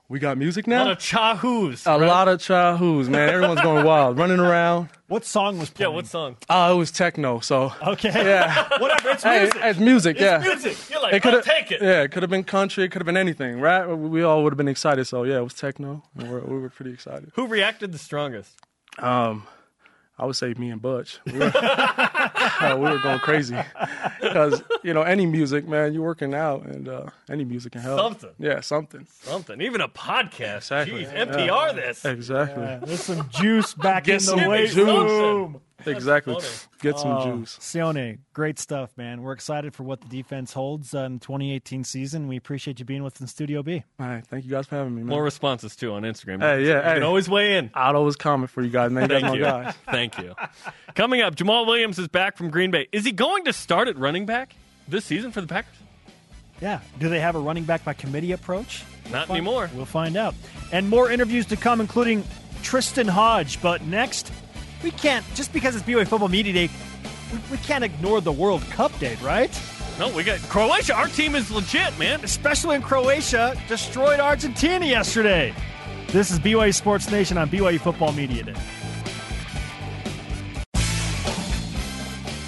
we got music now. A lot of chahoos. a lot of childhoods, man. Everyone's going wild, (laughs) running around. What song was Yeah, playing? what song? Oh, it was techno. So Okay. yeah, (laughs) Whatever. It's hey, music. it's music. yeah, Music. You're like, It I'll could take it. Yeah, it could have been country. It could have been anything, right? We all would have been excited. So yeah, it was techno. And we're, we were pretty excited. Who reacted the strongest? Um, I would say me and Butch. We were, (laughs) uh, we were going crazy because you know any music, man, you're working out, and uh, any music can help. Something. Yeah, something. Something. Even a podcast. Exactly. Jeez, NPR this. Exactly. There's some juice back Get in the some weight juice. room. (laughs) Exactly. Get some Oh, juice. Sione, great stuff, man. We're excited for what the defense holds uh, in the 2018 season. We appreciate you being with us in Studio B. All right. Thank you guys for having me, man. More responses too on Instagram. Hey, yeah, You hey. can always weigh in. I'd always comment for you guys, man. Thank you. guys. (laughs) Thank you. Coming up, Jamaal Williams is back from Green Bay. Is he going to start at running back this season for the Packers? Yeah. Do they have a running back by committee approach? Not anymore. We'll find out. And more interviews to come, including Tristan Hodge. But next, we can't, just because it's BYU Football Media Day, we, we can't ignore the World Cup date, right? No, we got Croatia. Our team is legit, man. Especially in Croatia, destroyed Argentina yesterday. This is BYU Sports Nation on BYU Football Media Day.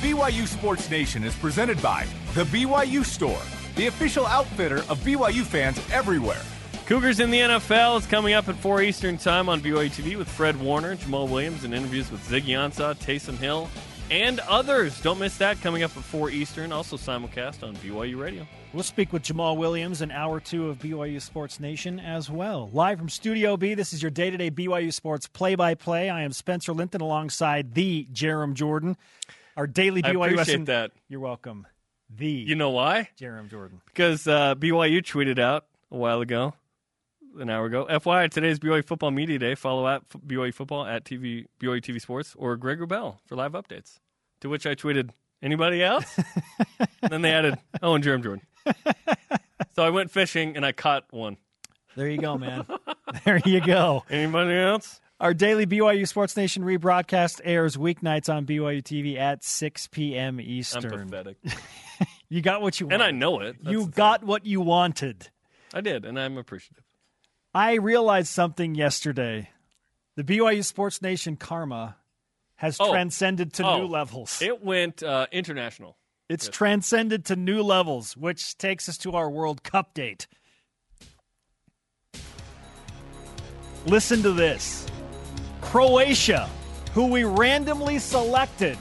BYU Sports Nation is presented by The BYU Store, the official outfitter of BYU fans everywhere. Cougars in the NFL is coming up at 4 Eastern Time on BYU TV with Fred Warner, Jamaal Williams, and interviews with Ziggy Ansah, Taysom Hill, and others. Don't miss that coming up at 4 Eastern, also simulcast on BYU Radio. We'll speak with Jamaal Williams in hour two of BYU Sports Nation as well. Live from Studio B, this is your day to day BYU Sports play by play. I am Spencer Linton alongside the Jarom Jordan. Our daily I BYU appreciate lesson- that. You're welcome. The You know why? Jarom Jordan. Because uh, BYU tweeted out a while ago, an hour ago. FYI, today's BYU Football Media Day. Follow at BYU Football at TV BYU TV Sports or Greg Wrubell for live updates. To which I tweeted, "Anybody else?" then they added, "Oh, and Jarom Jordan." (laughs) so I went fishing and I caught one. There you go, man. (laughs) there you go. Anybody else? Our daily BYU Sports Nation rebroadcast airs weeknights on BYU TV at 6 p.m. I'm Eastern. pathetic, (laughs) You got what you wanted. and I know it. That's You thing. got what you wanted. I did, and I'm appreciative. I realized something yesterday. The BYU Sports Nation karma has Oh. transcended to Oh. new levels. It went uh, international. it's transcended to new levels, which takes us to our World Cup date. Listen to this Croatia, who we randomly selected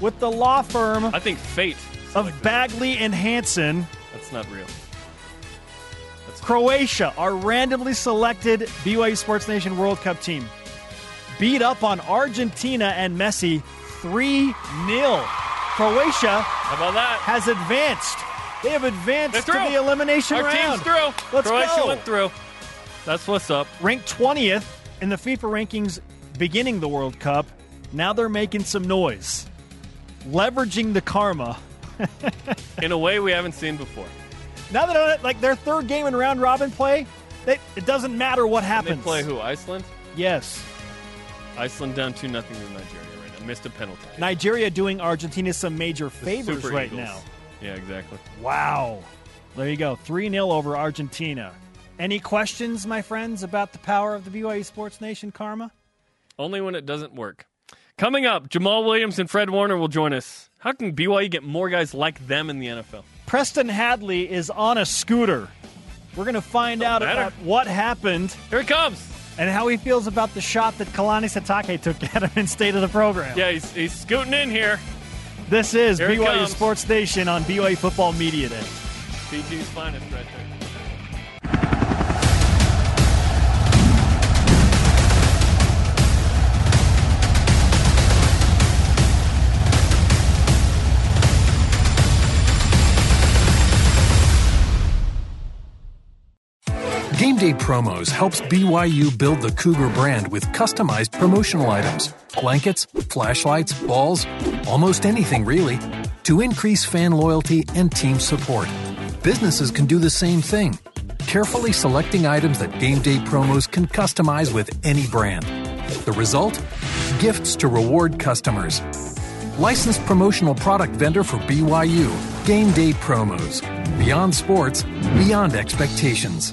with the law firm I think fate. of. Bagley and Hanson. That's not real. Croatia, our randomly selected BYU Sports Nation World Cup team, beat up on Argentina and Messi 3 0. Croatia How about that? has advanced. They have advanced to the elimination Our round. team's through. Let's Croatia go. went through. That's what's up. Ranked 20th in the FIFA rankings beginning the World Cup. Now they're making some noise, leveraging the karma. (laughs) In a way we haven't seen before. Now that uh, like their third game in round robin play, they, it doesn't matter what They happens. play who? Iceland? Yes. Iceland down 2 nothing to Nigeria right now. Missed a penalty. Nigeria doing Argentina some major favors right Eagles. now. Yeah, exactly. Wow. There you go. 3 0 over Argentina. Any questions, my friends, about the power of the BYU Sports Nation karma? Only when it doesn't work. Coming up, Jamaal Williams and Fred Warner will join us. How can BYU get more guys like them in the NFL? Preston Hadley is on a scooter. We're going to find out matter. about what happened Here he comes. and how he feels about the shot that Kalani Sitake took (laughs) at him in State of the Program. Yeah, he's, he's scooting in here. This is Here BYU. Sports Nation on BYU Football Media Day. PG's finest right Game Day Promos helps BYU build the Cougar brand with customized promotional items blankets, flashlights, balls, almost anything really, to increase fan loyalty and team support. Businesses can do the same thing, carefully selecting items that Game Day Promos can customize with any brand. The result? Gifts to reward customers. Licensed promotional product vendor for BYU. Game Day Promos. Beyond sports, beyond expectations.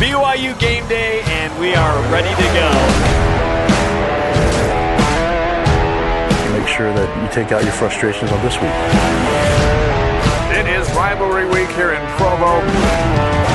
BYU game day, and we are ready to go. Make sure that you take out your frustrations on this week. It is rivalry week here in Provo.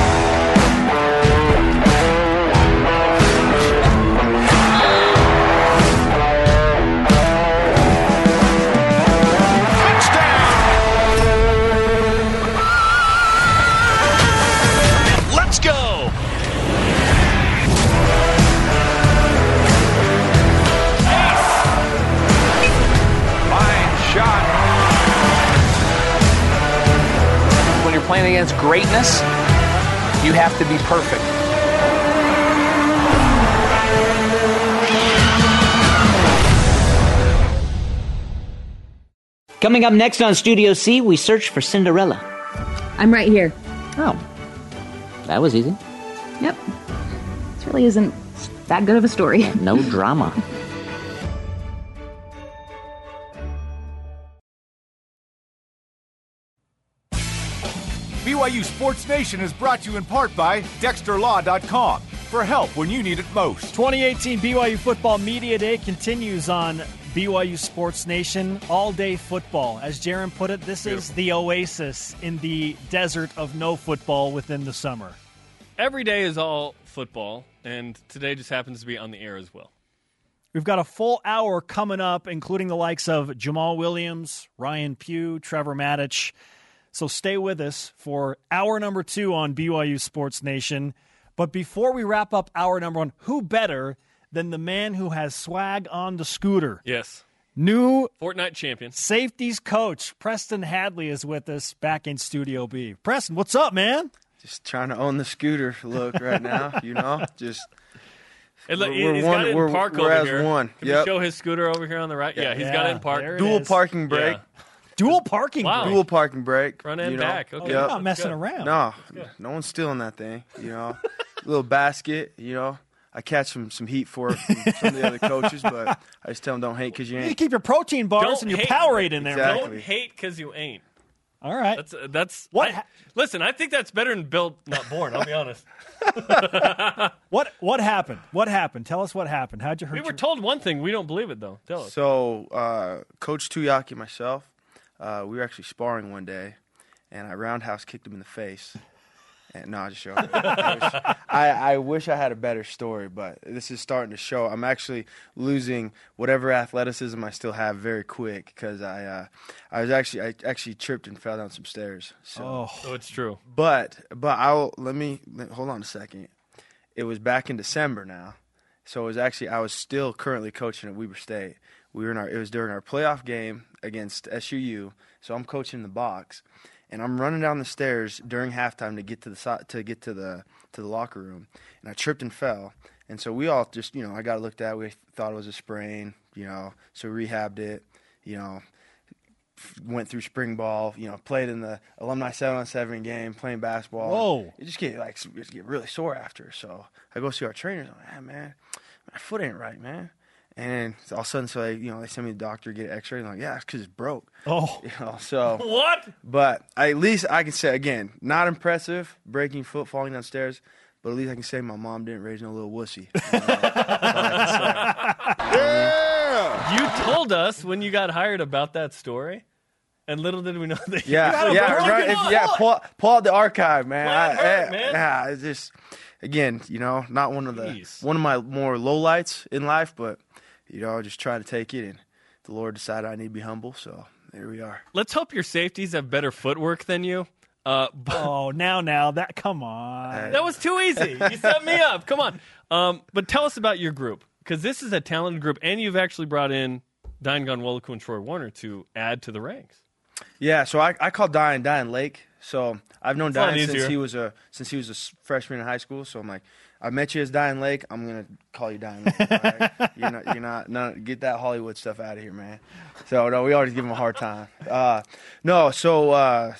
Playing against greatness, you have to be perfect. Coming up next on Studio C, we search for Cinderella. I'm right here. Oh, that was easy. Yep. This really isn't that good of a story. No drama. (laughs) BYU Sports Nation is brought to you in part by DexterLaw.com for help when you need it most. 2018 BYU Football Media Day continues on BYU Sports Nation. All day football. As Jarom put it, this is the oasis in the desert of no football within the summer. Every day is all football, and today just happens to be on the air as well. We've got a full hour coming up, including the likes of Jamaal Williams, Ryan Pugh, Trevor Matich. So stay with us for hour number two on BYU Sports Nation. But before we wrap up hour number one, who better than the man who has swag on the scooter? Yes. New Fortnite champion. safeties coach Preston Hadley is with us back in Studio B. Preston, what's up, man? Just trying to own the scooter look right now, (laughs) you know. Just Hey, look, We're- we're he's one- got it in we're- park we're as here. one. Can Yep. we show his scooter over here on the right? Yeah, he's got it in park. dual is. parking brake, Yeah. Dual parking Wow. brake. dual parking brake, Front and you know. back. Okay. Oh, you're Yep. not messing Good. around. No, no one's stealing that thing. You know, (laughs) little basket. You know, I catch some some heat for it from some of the other coaches, (laughs) but I just tell them don't hate because you You ain't. keep your protein bars Don't and your hate- Powerade in there, Exactly. Don't hate because you ain't. All right. That's uh, that's What I- listen, I think that's better than Built not born. I'll be honest. (laughs) What what happened? What happened? Tell us what happened. How'd you hurt We were your- told one thing. We don't believe it though. Tell us. So, uh, Coach Tuiaki myself, uh, we were actually sparring one day, and I roundhouse kicked him in the face. And, no, I'm just joking. I, wish, I, I wish I had a better story, but this is starting to show. I'm actually losing whatever athleticism I still have very quick because I, uh, I was actually I actually tripped and fell down some stairs. So, Oh, Oh, it's true. but but I'll let me let- hold on a second. It was back in December now, so it was actually I was still currently coaching at Weber State. We were in our it was during our playoff game against SUU, so I'm coaching the box, and I'm running down the stairs during halftime to get to the to get to the to the locker room, and I tripped and fell. And so we all just, you know, I got looked at. We thought it was a sprain, you know, so we rehabbed it, you know, went through spring ball, you know, played in the alumni seven on seven game, playing basketball. Whoa. You just get like you just get really sore after. So I go see our trainers. I'm like, ah, man, my foot ain't right, man. And all of a sudden, so they, you know, they send me to the doctor, to get an X-ray. And I'm like, yeah, it's because it's broke. Oh. You know, so (laughs) What? but I, at least I can say again, not impressive, breaking foot, falling downstairs. But at least I can say my mom didn't raise no little wussy. (laughs) You know, that's all I can say. You told us when you got hired about that story, and little did we know that. you Yeah, had a yeah, broken right. If, yeah, pull, pull out the archive, man. Well, I- hurt, eh, man. Yeah, it's just again, you know, not one of the Jeez. one of my more low lights in life, but you know, I just try to take it, and the Lord decided I need to be humble, so there we are. Let's hope your safeties have better footwork than you. Uh, (laughs) but Oh, now, now that come on. that was too easy. You set me up. Come on. Um, but tell us about your group because this is a talented group, and you've actually brought in Diane Ghanwoloku and Troy Warner to add to the ranks. Yeah, so I, I call Diane Diane Lake. So I've known It's a lot Diane since he was a since he was a freshman in high school. So I'm like, I met you as Diane Lake. I'm gonna call you Diane Lake. right? (laughs) You're not you're not get that Hollywood stuff out of here, man. So no, we always give him a hard time. Uh, no, so uh,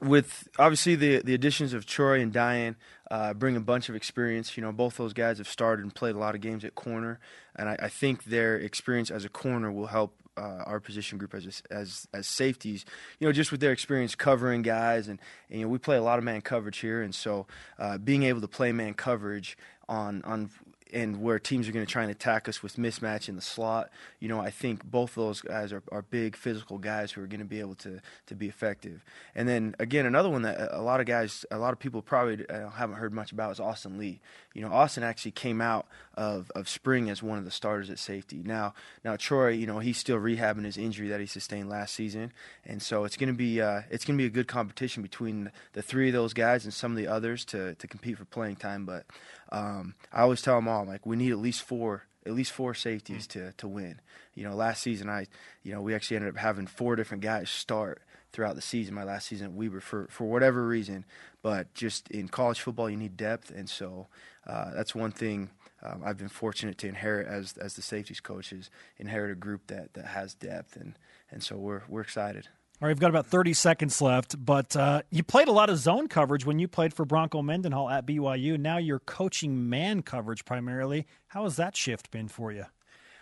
with obviously the the additions of Troy and Diane uh, bring a bunch of experience. You know, both those guys have started and played a lot of games at corner, and I, I think their experience as a corner will help uh, our position group as as as safeties. You know, just with their experience covering guys, and, and you know we play a lot of man coverage here, and so uh, being able to play man coverage on on and where teams are going to try and attack us with mismatch in the slot. You know, I think both of those guys are, are big physical guys who are going to be able to to be effective. And then again, another one that a lot of guys, a lot of people probably uh, haven't heard much about is Austin Lee. You know, Austin actually came out of, of spring as one of the starters at safety. Now, now Troy, you know, he's still rehabbing his injury that he sustained last season, and so it's going to be uh, it's going to be a good competition between the three of those guys and some of the others to to compete for playing time. But um, I always tell them all like we need at least four at least four safeties to to win. You know, last season I you know we actually ended up having four different guys start throughout the season. My last season at Weber for for whatever reason, but just in college football you need depth, and so uh, that's one thing. Um, I've been fortunate to inherit as as the safeties coaches, inherit a group that, that has depth, and, and so we're we're excited. All right, we've got about 30 seconds left, but uh, you played a lot of zone coverage when you played for Bronco Mendenhall at BYU. Now you're coaching man coverage primarily. How has that shift been for you?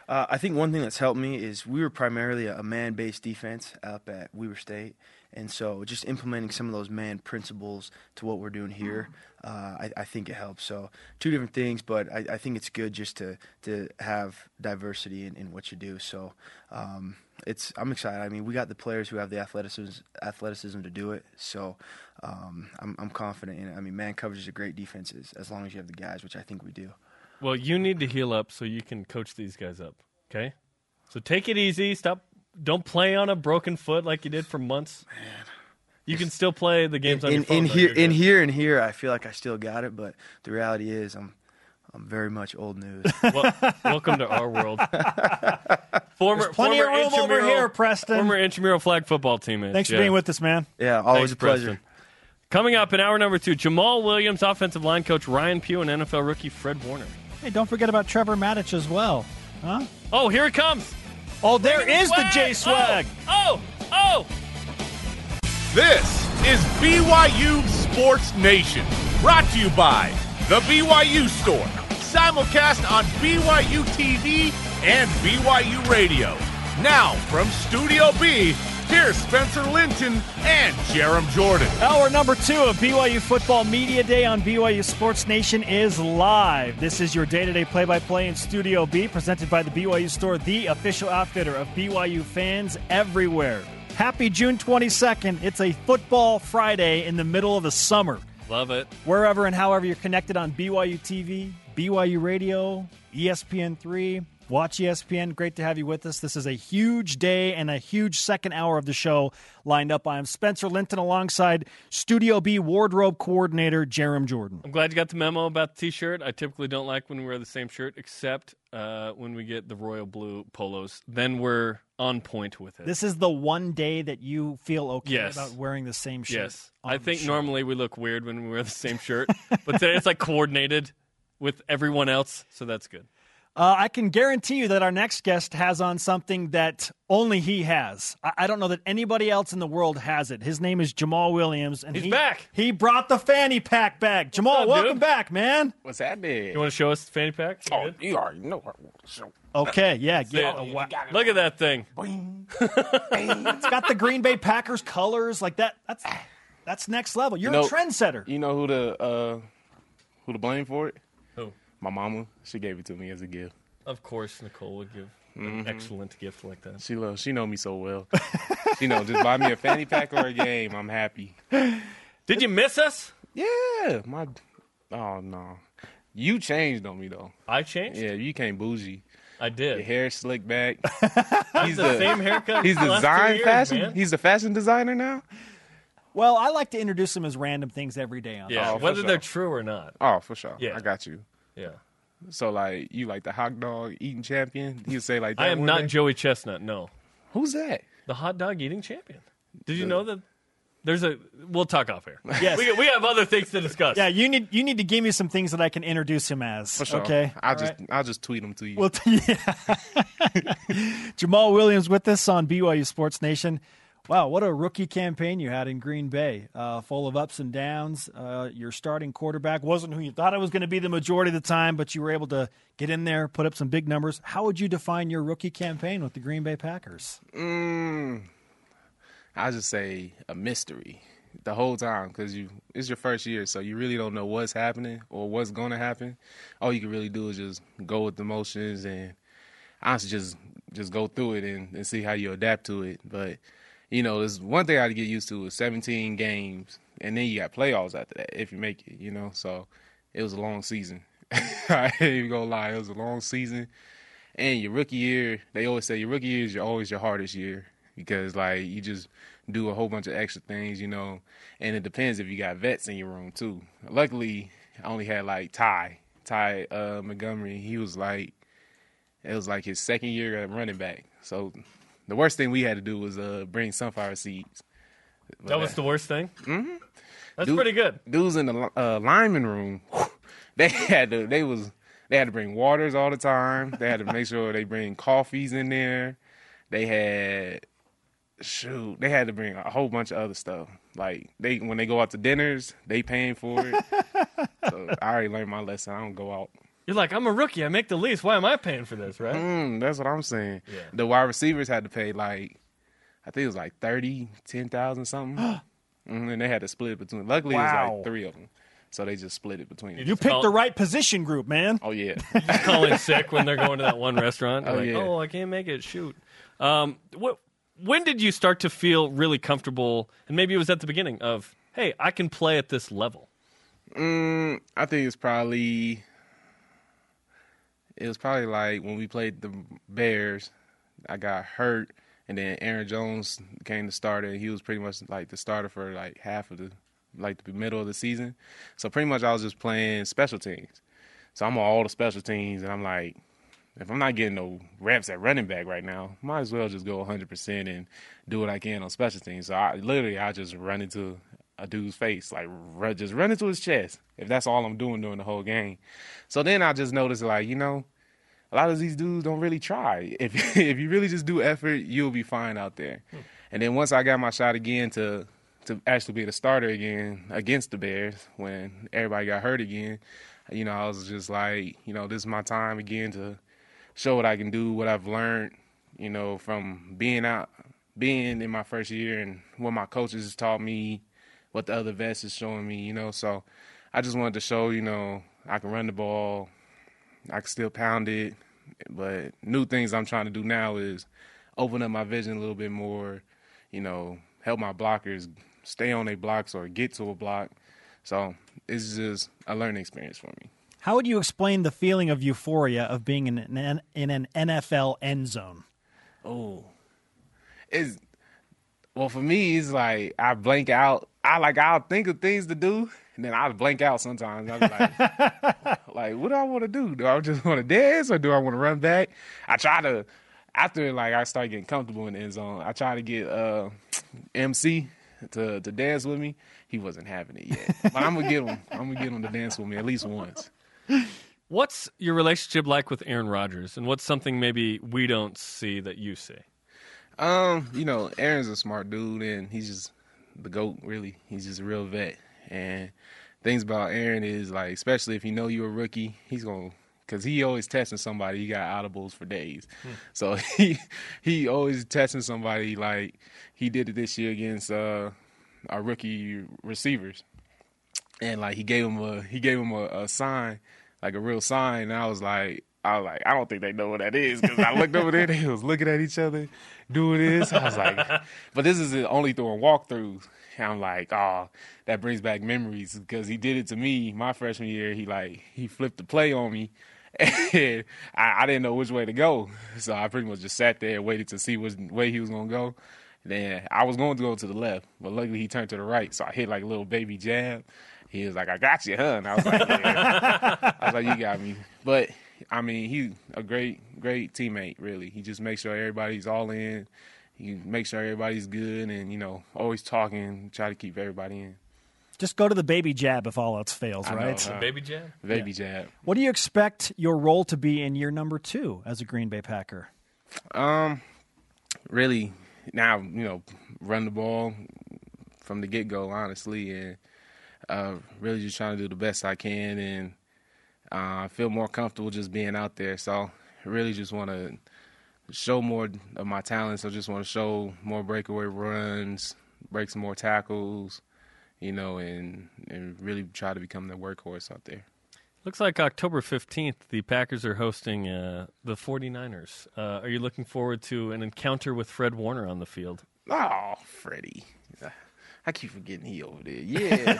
Uh, I think one thing that's helped me is we were primarily a man-based defense up at Weber State, and so just implementing some of those man principles to what we're doing here, uh, I, I think it helps. So two different things, but I, I think it's good just to to have diversity in, in what you do. So um, it's I'm excited. I mean, we got the players who have the athleticism athleticism to do it. So um, I'm, I'm confident in it. I mean, man coverage is a great defense as, as long as you have the guys, which I think we do. Well, you need to heal up so you can coach these guys up. Okay, so take it easy. Stop. Don't play on a broken foot like you did for months. Man, you can still play the games on in, your phone. in here, in here, and here. I feel like I still got it, but the reality is, I'm, I'm very much old news. (laughs) Well, welcome to our world. (laughs) Former, There's plenty former of room over intramural- here, Preston. Former intramural flag football teammate. Thanks for Yeah. being with us, man. yeah, always Thanks, a pleasure. Preston. Coming up in hour number two, Jamaal Williams, offensive line coach Ryan Pugh, and NFL rookie Fred Warner. Hey, don't forget about Trevor Matich as well. Huh? Oh, here it comes. Oh, there Look at is the J swag. Oh, oh, oh. This is BYU Sports Nation, brought to you by The BYU Store, simulcast on BYU TV and BYU Radio. Now, from Studio B, here's Spencer Linton and Jarom Jordan. Hour number two of BYU Football Media Day on BYU Sports Nation is live. This is your day to day play by play in Studio B, presented by the BYU Store, the official outfitter of BYU fans everywhere. Happy June 22nd. It's a football Friday in the middle of the summer. Love it. Wherever and however you're connected on BYU TV, BYU Radio, E ESPN3, Watch ESPN. Great to have you with us. This is a huge day and a huge second hour of the show lined up. I am Spencer Linton alongside Studio B wardrobe coordinator Jarom Jordan. I'm glad you got the memo about the T-shirt. I typically don't like when we wear the same shirt, except uh, when we get the royal blue polos. Then we're on point with it. This is the one day that you feel okay Yes. about wearing the same shirt. yes, I think normally we look weird when we wear the same shirt, but today it's like coordinated with everyone else, so that's good. Uh, I can guarantee you that our next guest has on something that only he has. I, I don't know that anybody else in the world has it. His name is Jamaal Williams, and He's he, back. He brought the fanny pack back. Jamaal, up, welcome dude? back, man. What's happening? You want to show us the fanny pack? You Oh, good? you already know what I want to show. Okay, yeah, See get, it? oh, wow. Look at that thing. (laughs) it's got the Green Bay Packers colors like that. That's that's next level. You're You know- a trendsetter. You know who to uh, who to blame for it? Who? My mama. She gave it to me as a gift. Of course, Nicole would give an mm-hmm. excellent gift like that. She loves. She know me so well. (laughs) she know just buy me a fanny pack or a game. I'm happy. Did you miss us? Yeah, my. Oh no, you changed on me though. I changed. Yeah, you came bougie. I did. Your did. hair slicked back. (laughs) he's the same haircut He's the design years, fashion. man. He's the fashion designer now. Well, I like to introduce them as random things every day on. Yeah, Oh, whether sure. they're true or not. Oh, for sure. Yeah. I got you. Yeah. So like you like the hot dog eating champion? He'd say like that I am not day? Joey Chestnut. No, Who's that? the hot dog eating champion. Did you know that? There's a. We'll talk off here. (laughs) Yes. we, we have other things to discuss. Yeah, you need you need to give me some things that I can introduce him as. For sure. Okay. I'll All just right. I'll just tweet them to you. Well, t- (laughs) yeah. (laughs) Jamal Williams with us on BYU Sports Nation. Wow, what a rookie campaign you had in Green Bay, uh, full of ups and downs. Uh, your starting quarterback wasn't who you thought it was going to be the majority of the time, but you were able to get in there, put up some big numbers. How would you define your rookie campaign with the Green Bay Packers? Mm, I just say a mystery the whole time because you it's your first year, so you really don't know what's happening or what's going to happen. All you can really do is just go with the motions and honestly just just go through it and, and see how you adapt to it. But you know, there's one thing I get used to is 17 games, and then you got playoffs after that if you make it. You know, so it was a long season. (laughs) I ain't even gonna lie, it was a long season. And your rookie year, they always say your rookie year is always your hardest year because like you just do a whole bunch of extra things, you know. And it depends if you got vets in your room too. Luckily, I only had like Ty, Ty uh, Montgomery. He was like, it was like his second year at running back. So the worst thing we had to do was uh, bring sunflower seeds. That was the worst thing. Mm-hmm. That's pretty good. Dudes in the uh, lineman room, they had to. They was they had to bring waters all the time. They had to make sure they bring coffees in there. They had shoot. They had to bring a whole bunch of other stuff. Like they when they go out to dinners, they paying for it. so I already learned my lesson. I don't go out. You're like, I'm a rookie. I make the least. Why am I paying for this, right? Mm, that's what I'm saying. Yeah. The wide receivers had to pay like, I think it was like 30, 10,000 something. (gasps) Mhm, and they had to split it between. Luckily, it was like three of them. So they just split it between them. You picked the right position group, man. Oh, yeah. (laughs) Just call in sick when they're going to that one restaurant. They're Oh, like, yeah. oh, I can't make it. Shoot. Um, what? When did you start to feel really comfortable? And maybe it was at the beginning of, hey, I can play at this level. Mm, I think it's probably it was probably like when we played the Bears. I got hurt, and then Aaron Jones became the starter. and He was pretty much like the starter for like half of the like the middle of the season. So pretty much I was just playing special teams. So I'm on all the special teams, and I'm like, if I'm not getting no reps at running back right now, might as well just go 100% and do what I can on special teams. So I literally I just run into a dude's face, like run, just run into his chest. If that's all I'm doing during the whole game. So then I just noticed, like you know, a lot of these dudes don't really try. (laughs) If if you really just do effort, you'll be fine out there. Hmm. And then once I got my shot again to to actually be the starter again against the Bears when everybody got hurt again, you know, I was just like, you know, this is my time again to show what I can do, what I've learned, you know, from being out, being in my first year and what my coaches taught me, what the other vets is showing me, you know. So I just wanted to show, you know, I can run the ball, I can still pound it, but new things I'm trying to do now is open up my vision a little bit more, you know, help my blockers stay on their blocks or get to a block. So it's just a learning experience for me. How would you explain the feeling of euphoria of being in an, in an NFL end zone? Oh, it's well for me. It's like I blank out. I like I'll think of things to do, and then I'll blank out sometimes. I'm like, (laughs) like what do I want to do? Do I just want to dance or do I want to run back? I try to after like I start getting comfortable in the end zone. I try to get uh, MC to to dance with me. He wasn't having it yet, but I'm gonna get him. I'm gonna get him to dance with me at least once. What's your relationship like with Aaron Rodgers, and what's something maybe we don't see that you see? Um, you know, Aaron's a smart dude, and he's just the goat. Really, he's just a real vet. And things about Aaron is like, especially if you know you're a rookie, he's gonna because he always testing somebody. He got audibles for days, so (laughs) he he always testing somebody. Like he did it this year against uh, our rookie receivers, and like he gave him a he gave him a, a sign, like a real sign. And I was like. I was like, I don't think they know what that is because I looked over there, they was looking at each other, doing this. I was like, (laughs) but this is only doing walkthroughs. And I'm like, oh, that brings back memories because he did it to me my freshman year. He like he flipped the play on me, (laughs) and I, I didn't know which way to go, so I pretty much just sat there and waited to see which way he was gonna go. Then I was going to go to the left, but luckily he turned to the right, so I hit like a little baby jab. He was like, "I got you, huh?" And I was like, "Yeah." (laughs) I was like, you got me. But I mean, he's a great, great teammate. Really, he just makes sure everybody's all in. He makes sure everybody's good, and you know, always talking, try to keep everybody in. Just go to the baby jab if all else fails, I know, right? huh? Baby jab? Baby jab. What do you expect your role to be in year number two as a Green Bay Packer? Um, really, now you know, run the ball from the get go, honestly, and uh, really just trying to do the best I can, and uh, I feel more comfortable just being out there. So, I really just want to show more of my talents. I just want to show more breakaway runs, break some more tackles, you know, and and really try to become the workhorse out there. Looks like October 15th, the Packers are hosting uh, the 49ers. Uh, are you looking forward to an encounter with Fred Warner on the field? Oh, Freddie. I keep forgetting he over there. Yeah.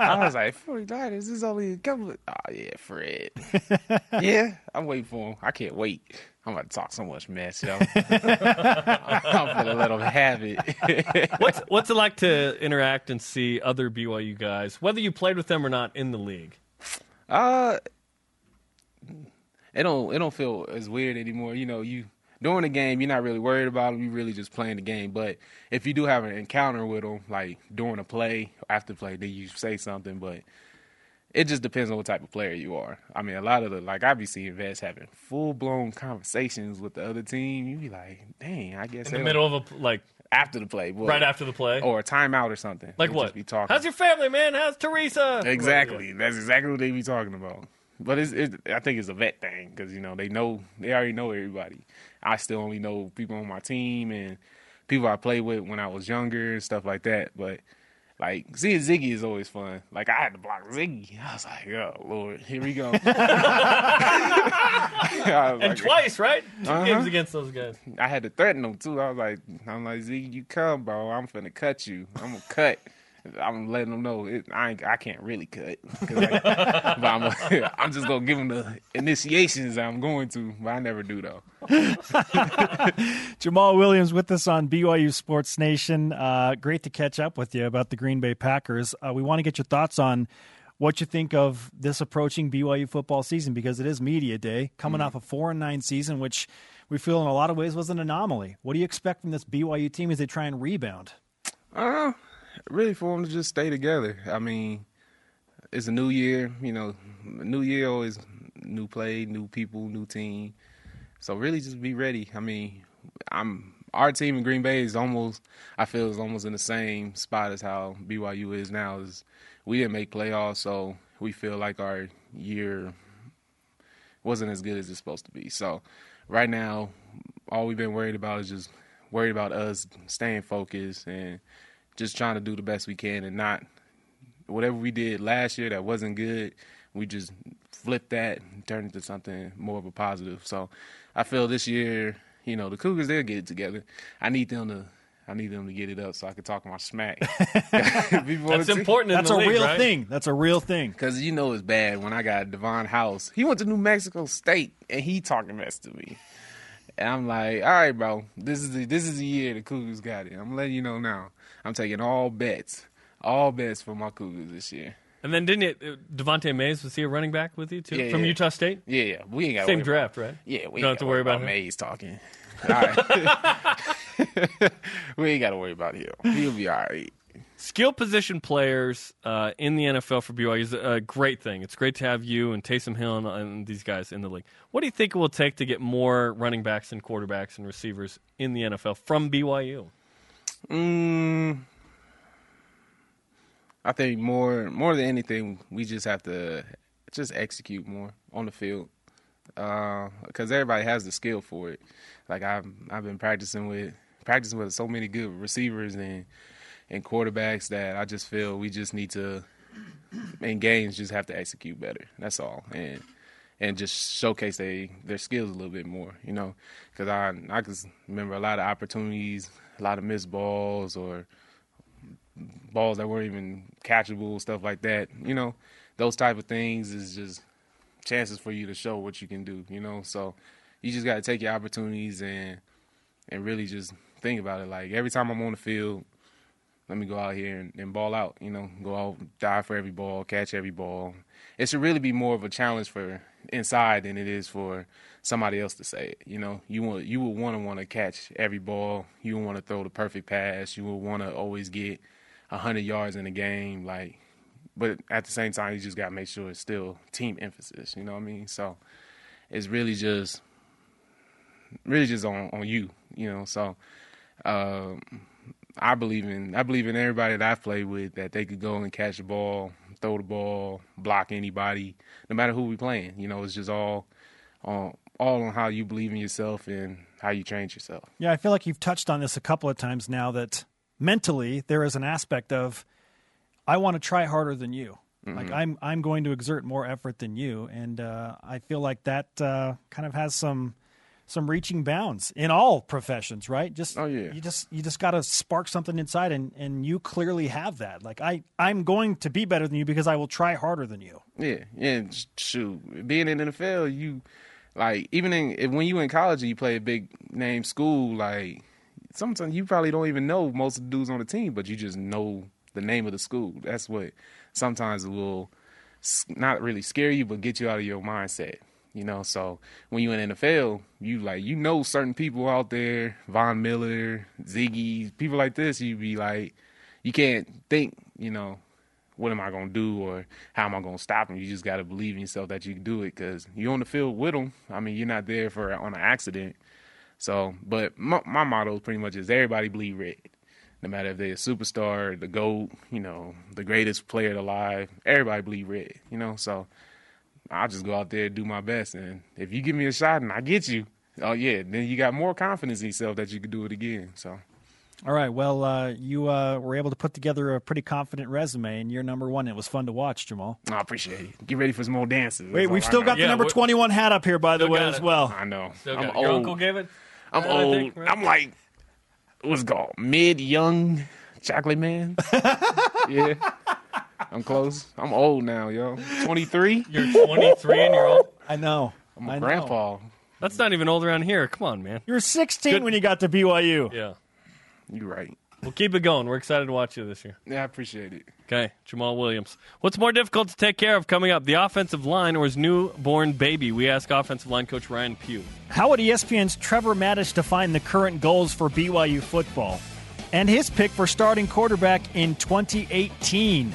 I was like, 49ers, this is only a couple of. Oh, yeah, Fred. (laughs) yeah, I'm waiting for him. I can't wait. I'm about to talk so much mess, yo. (laughs) I'm going to let him have it. (laughs) what's, what's it like to interact and see other BYU guys, whether you played with them or not, in the league? Uh, it don't it don't feel as weird anymore. You know, you during the game, you're not really worried about them. You're really just playing the game. But if you do have an encounter with them, like during a play, after play, then you say something. But it just depends on what type of player you are. I mean, a lot of the like I be seeing vets having full blown conversations with the other team. You be like, dang, I guess In the middle of a like after the play, boy. right after the play, or a timeout or something. like They what? Be talking. How's your family, man? How's Teresa? Exactly. That's exactly what they be talking about. But it's, it, I think it's a vet thing because you know they know they already know everybody. I still only know people on my team and people I played with when I was younger and stuff like that. But like seeing Ziggy is always fun. Like I had to block Ziggy. I was like, oh Lord, here we go. (laughs) And like- twice, right? 2 Uh-huh. games against those guys. I had to threaten them too. I was like, I'm like, Z, you come, bro. I'm finna cut you. I'm gonna cut. I'm letting them know it, I ain't, I can't really cut, (laughs) I- but I'm, (laughs) I'm just gonna give them the initiations I'm going to, but I never do though. (laughs) Jamaal Williams with us on BYU Sports Nation. Uh, great to catch up with you about the Green Bay Packers. Uh, we want to get your thoughts on what you think of this approaching BYU football season because it is media day, coming off a four and nine season, which we feel in a lot of ways was an anomaly. What do you expect from this BYU team as they try and rebound? Uh, really for them to just stay together. I mean, it's a new year. You know, new year always new play, new people, new team. So really, just be ready. I mean, I'm our team in Green Bay is almost. I feel is almost in the same spot as how BYU is now. Is we didn't make playoffs, so we feel like our year wasn't as good as it's supposed to be. So right now, all we've been worried about is just worried about us staying focused and just trying to do the best we can and not whatever we did last year that wasn't good. We just flip that and turn it to something more of a positive. So I feel this year, you know, the Cougars they'll get it together. I need them to. I need them to get it up so I can talk my smack. (laughs) (laughs) That's important in That's the a league, real right? thing. That's a real thing. Because you know it's bad when I got Davon House. He went to New Mexico State and he talking mess to me. And I'm like, all right, bro, this is the, this is the year the Cougars got it. I'm letting you know now. I'm taking all bets, all bets for my Cougars this year. And then didn't it? uh, Devante Mays was he a running back with you too Yeah, from yeah. Utah State? Yeah, yeah. We ain't got Same draft, right? Yeah, we don't ain't have to worry about, him. Mays talking. (laughs) All right. (laughs) we ain't got to worry about him. He'll be all right. Skill position players uh, in the NFL for BYU is a great thing. It's great to have you and Taysom Hill and, and these guys in the league. What do you think it will take to get more running backs and quarterbacks and receivers in the NFL from BYU? Mm, I think more more than anything, we just have to just execute more on the field because everybody has the skill for it. Like I've I've been practicing with practicing with so many good receivers and and quarterbacks that I just feel we just need to in games just have to execute better. That's all, and and just showcase they their skills a little bit more. You know, because I I can remember a lot of opportunities, a lot of missed balls or balls that weren't even catchable, stuff like that. You know, those type of things is just chances for you to show what you can do. You know, so you just got to take your opportunities and and really just think about it. Like every time I'm on the field, let me go out here and, and ball out. You know, go out, die for every ball, catch every ball. It should really be more of a challenge for inside than it is for somebody else to say it. You know, you want you would want to want to catch every ball. You would want to throw the perfect pass. You would want to always get hundred yards in a game. Like, but at the same time, you just got to make sure it's still team emphasis. You know what I mean? So it's really just really just on on you. You know, so. Um, I believe in I believe in everybody that I play with that they could go and catch the ball, throw the ball, block anybody, no matter who we playing. You know, it's just all on all on how you believe in yourself and how you train yourself. Yeah, I feel like you've touched on this a couple of times now that mentally there is an aspect of I want to try harder than you. Mm-hmm. Like I'm I'm going to exert more effort than you, and uh, I feel like that uh, kind of has some some reaching bounds in all professions, right? Just oh yeah, you just you just got to spark something inside, and and you clearly have that. Like I I'm going to be better than you because I will try harder than you. Yeah, yeah. Shoot, being in the NFL, you like even in when you in college and you play a big name school, like sometimes you probably don't even know most of the dudes on the team, but you just know the name of the school. That's what sometimes will not really scare you, but get you out of your mindset. You know, so when you in NFL, you like you know certain people out there, Von Miller, Ziggy, people like this. You be like, you can't think, you know, what am I gonna do or how am I gonna stop them? You just gotta believe in yourself that you can do it because you're on the field with them. I mean, you're not there for on an accident. So, but my, my motto pretty much is everybody bleed red. No matter if they're a superstar, the GOAT, you know, the greatest player alive, everybody bleed red, you know? So I'll just go out there and do my best. And if you give me a shot and I get you, oh yeah, then you got more confidence in yourself that you could do it again. So. All right. Well, uh, you uh, were able to put together a pretty confident resume, and you're number one. It was fun to watch, Jamaal. I appreciate it. Get ready for some more dances. Wait, we've still got the yeah, number 21 hat up here, by the way, as well. I know. Still I'm old. Your uncle gave it? I'm uh, old. Think, right? I'm like, what's it called? Mid young chocolate man. (laughs) yeah. (laughs) I'm close. I'm old now, yo. 23. (laughs) You're 23 and you're old. I know. I'm a I grandpa. Know. That's not even old around here. Come on, man. You were 16 Good. when you got to BYU. Yeah. You're right. We'll keep it going. We're excited to watch you this year. Yeah, I appreciate it. Okay, Jamaal Williams. What's more difficult to take care of coming up, the offensive line or his newborn baby? We ask offensive line coach Ryan Pugh. How would ESPN's Trevor Matich define the current goals for BYU football? And his pick for starting quarterback in 2018.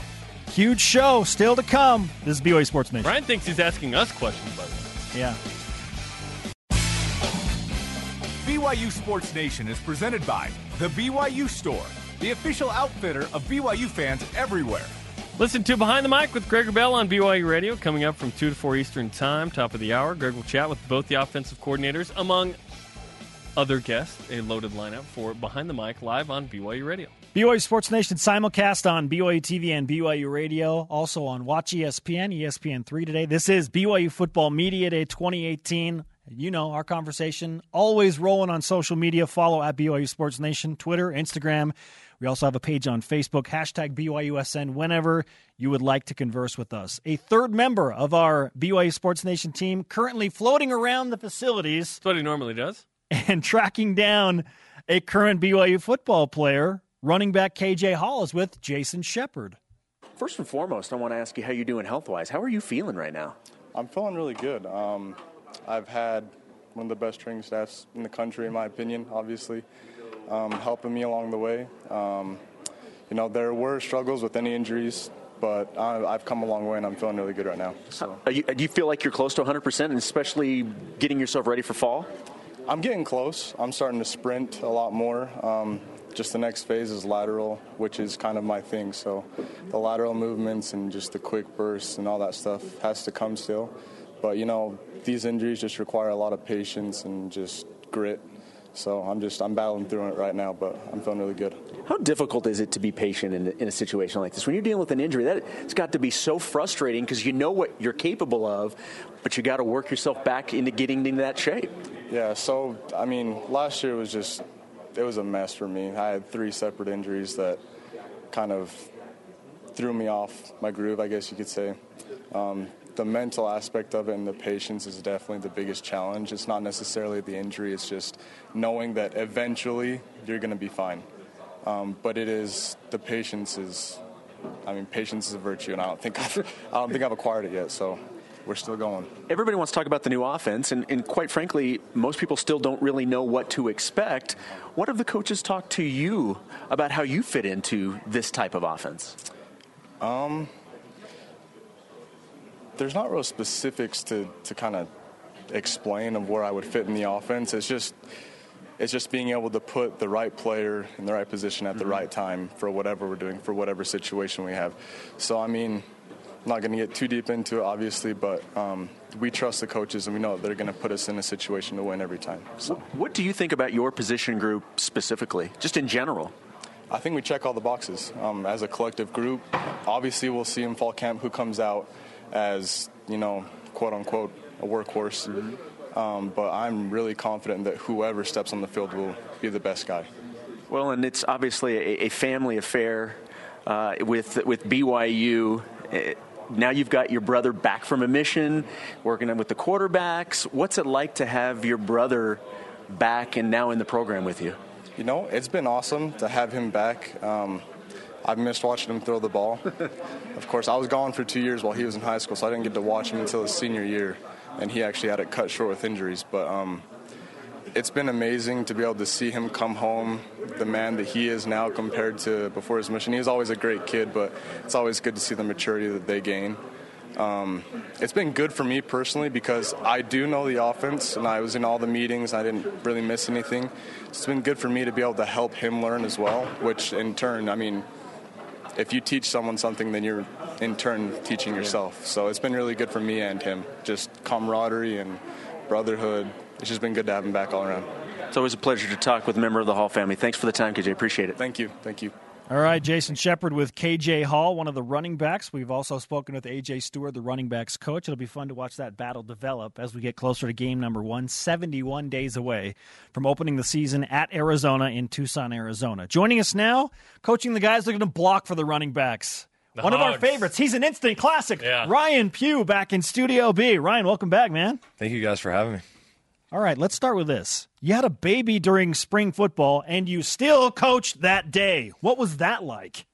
Huge show still to come. This is BYU Sports Nation. Ryan thinks he's asking us questions, by the way. Yeah. BYU Sports Nation is presented by The BYU Store, the official outfitter of BYU fans everywhere. Listen to Behind the Mic with Greg Wrubell on BYU Radio coming up from 2 to 4 Eastern Time, top of the hour. Greg will chat with both the offensive coordinators, among other guests, a loaded lineup for Behind the Mic live on BYU Radio. BYU Sports Nation simulcast on BYU TV and BYU Radio, also on Watch ESPN, ESPN3 today. This is BYU Football Media Day 2018. You know, our conversation always rolling on social media. Follow at BYU Sports Nation, Twitter, Instagram. We also have a page on Facebook, hashtag BYUSN, whenever you would like to converse with us. A third member of our BYU Sports Nation team currently floating around the facilities. That's what he normally does. (laughs) And tracking down a current BYU football player Running back KJ Hall is with Jason Shepard. First and foremost, I want to ask you how you're doing health wise. How are you feeling right now? I'm feeling really good. Um, I've had one of the best training staffs in the country, in my opinion, obviously, um, helping me along the way. Um, you know, there were struggles with any injuries, but I, have come a long way and I'm feeling really good right now. So. You, do you feel like you're close to 100%, and especially getting yourself ready for fall? I'm getting close. I'm starting to sprint a lot more. Um, just the next phase is lateral, which is kind of my thing. So the lateral movements and just the quick bursts and all that stuff has to come still. But you know, these injuries just require a lot of patience and just grit. So I'm just I'm battling through it right now, but I'm feeling really good. How difficult is it to be patient in, in a situation like this? When you're dealing with an injury, that it's got to be so frustrating because you know what you're capable of, but you got to work yourself back into getting into that shape. Yeah. So I mean, last year was just it was a mess for me. I had three separate injuries that kind of threw me off my groove, I guess you could say. Um, the mental aspect of it and the patience is definitely the biggest challenge. It's not necessarily the injury, it's just knowing that eventually you're going to be fine. Um, but it is the patience is, I mean, patience is a virtue, and I don't think (laughs) I've, I don't think I've acquired it yet. So we're still going. Everybody wants to talk about the new offense, and, and, quite frankly, most people still don't really know what to expect. What have the coaches talked to you about how you fit into this type of offense? Um, there's not real specifics to, to kind of explain of where I would fit in the offense. It's just it's just being able to put the right player in the right position at the mm-hmm. right time for whatever we're doing, for whatever situation we have. So I mean, I'm not going to get too deep into it, obviously, but um, we trust the coaches and we know that they're going to put us in a situation to win every time. So. What do you think about your position group specifically, just in general? I think we check all the boxes um, as a collective group. Obviously, we'll see in fall camp who comes out as you know, quote unquote, a workhorse. Mm-hmm. Um, but I'm really confident that whoever steps on the field will be the best guy. Well, and it's obviously a, a family affair uh, with with BYU. It, now you've got your brother back from a mission, working with the quarterbacks. What's it like to have your brother back and now in the program with you? You know, it's been awesome to have him back. Um, I've missed watching him throw the ball. (laughs) of course, I was gone for two years while he was in high school, so I didn't get to watch him until his senior year, and he actually had it cut short with injuries. But um, it's been amazing to be able to see him come home, the man that he is now compared to before his mission. He was always a great kid, but it's always good to see the maturity that they gain. Um, it's been good for me personally because I do know the offense and I was in all the meetings. I didn't really miss anything. It's been good for me to be able to help him learn as well, which in turn, I mean, if you teach someone something, then you're in turn teaching yourself. So it's been really good for me and him. Just camaraderie and brotherhood. It's just been good to have him back all around. It's always a pleasure to talk with a member of the Hall family. Thanks for the time, KJ. Appreciate it. Thank you. Thank you. All right, Jason Shepard with KJ Hall, one of the running backs. We've also spoken with AJ Steward, the running backs coach. It'll be fun to watch that battle develop as we get closer to game number one, 71 days away from opening the season at Arizona in Tucson, Arizona. Joining us now, coaching the guys that are going to block for the running backs. The one Hogs. of our favorites. He's an instant classic. Yeah. Ryan Pugh back in Studio B. Ryan, welcome back, man. Thank you guys for having me. All right, let's start with this. You had a baby during spring football, and you still coached that day. What was that like?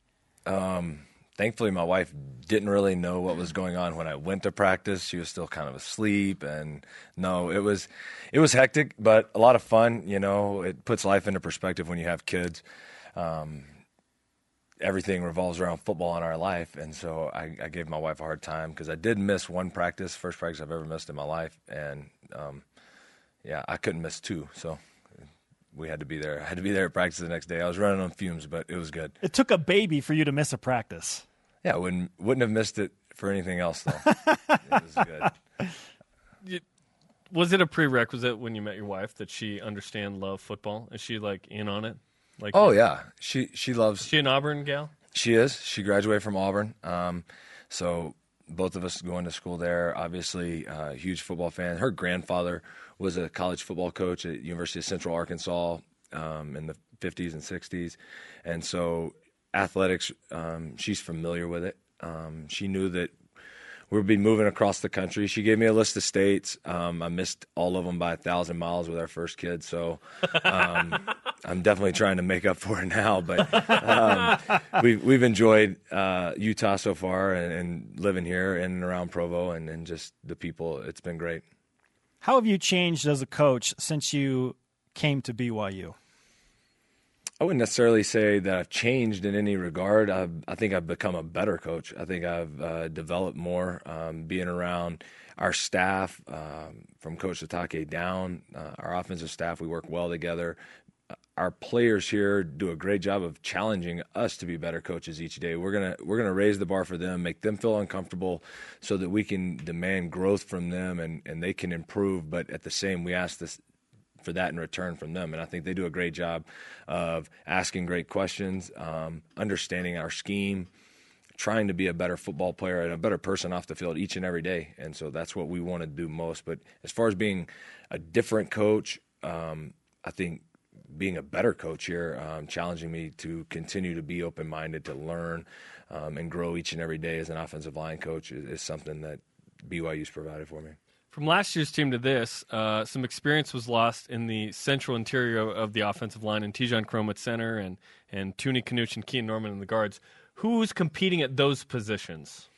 Um, thankfully, my wife didn't really know what was going on when I went to practice. She was still kind of asleep, and no, it was it was hectic, but a lot of fun. You know, it puts life into perspective when you have kids. Um, everything revolves around football in our life, and so I, I gave my wife a hard time because I did miss one practice, first practice I've ever missed in my life, and um, yeah, I couldn't miss two, so we had to be there. I had to be there at practice the next day. I was running on fumes, but it was good. It took a baby for you to miss a practice. Yeah, I wouldn't wouldn't have missed it for anything else though. (laughs) it was good. You, was it a prerequisite when you met your wife that she understand love football? Is she like in on it? Like Oh yeah. She she loves Is she an Auburn gal? She is. She graduated from Auburn. Um, so both of us going to school there. Obviously, uh, huge football fan. Her grandfather was a college football coach at University of Central Arkansas um, in the 50s and 60s, and so athletics, um, she's familiar with it. Um, she knew that we'd be moving across the country. She gave me a list of states. Um, I missed all of them by a thousand miles with our first kid, so um, (laughs) I'm definitely trying to make up for it now. But um, we've we've enjoyed uh, Utah so far, and, and, living here in and around Provo, and, and just the people. It's been great. How have you changed as a coach since you came to BYU? I wouldn't necessarily say that I've changed in any regard. I've, i think I've become a better coach. I think I've uh, developed more um, being around our staff, um, from Coach Sitake down, uh, our offensive staff. We work well together. Our players here do a great job of challenging us to be better coaches each day. We're gonna we're gonna raise the bar for them, make them feel uncomfortable, so that we can demand growth from them and, and they can improve. But at the same, we ask this for that in return from them. And I think they do a great job of asking great questions, um, understanding our scheme, trying to be a better football player and a better person off the field each and every day. And so that's what we want to do most. But as far as being a different coach, um, I think being a better coach here, um, challenging me to continue to be open minded, to learn um, and grow each and every day as an offensive line coach is, is something that BYU's provided for me. From last year's team to this, uh, some experience was lost in the central interior of the offensive line, and Tejan Koroma at center, and and Tuni Kanuch and Keen Norman in the guards. Who's competing at those positions?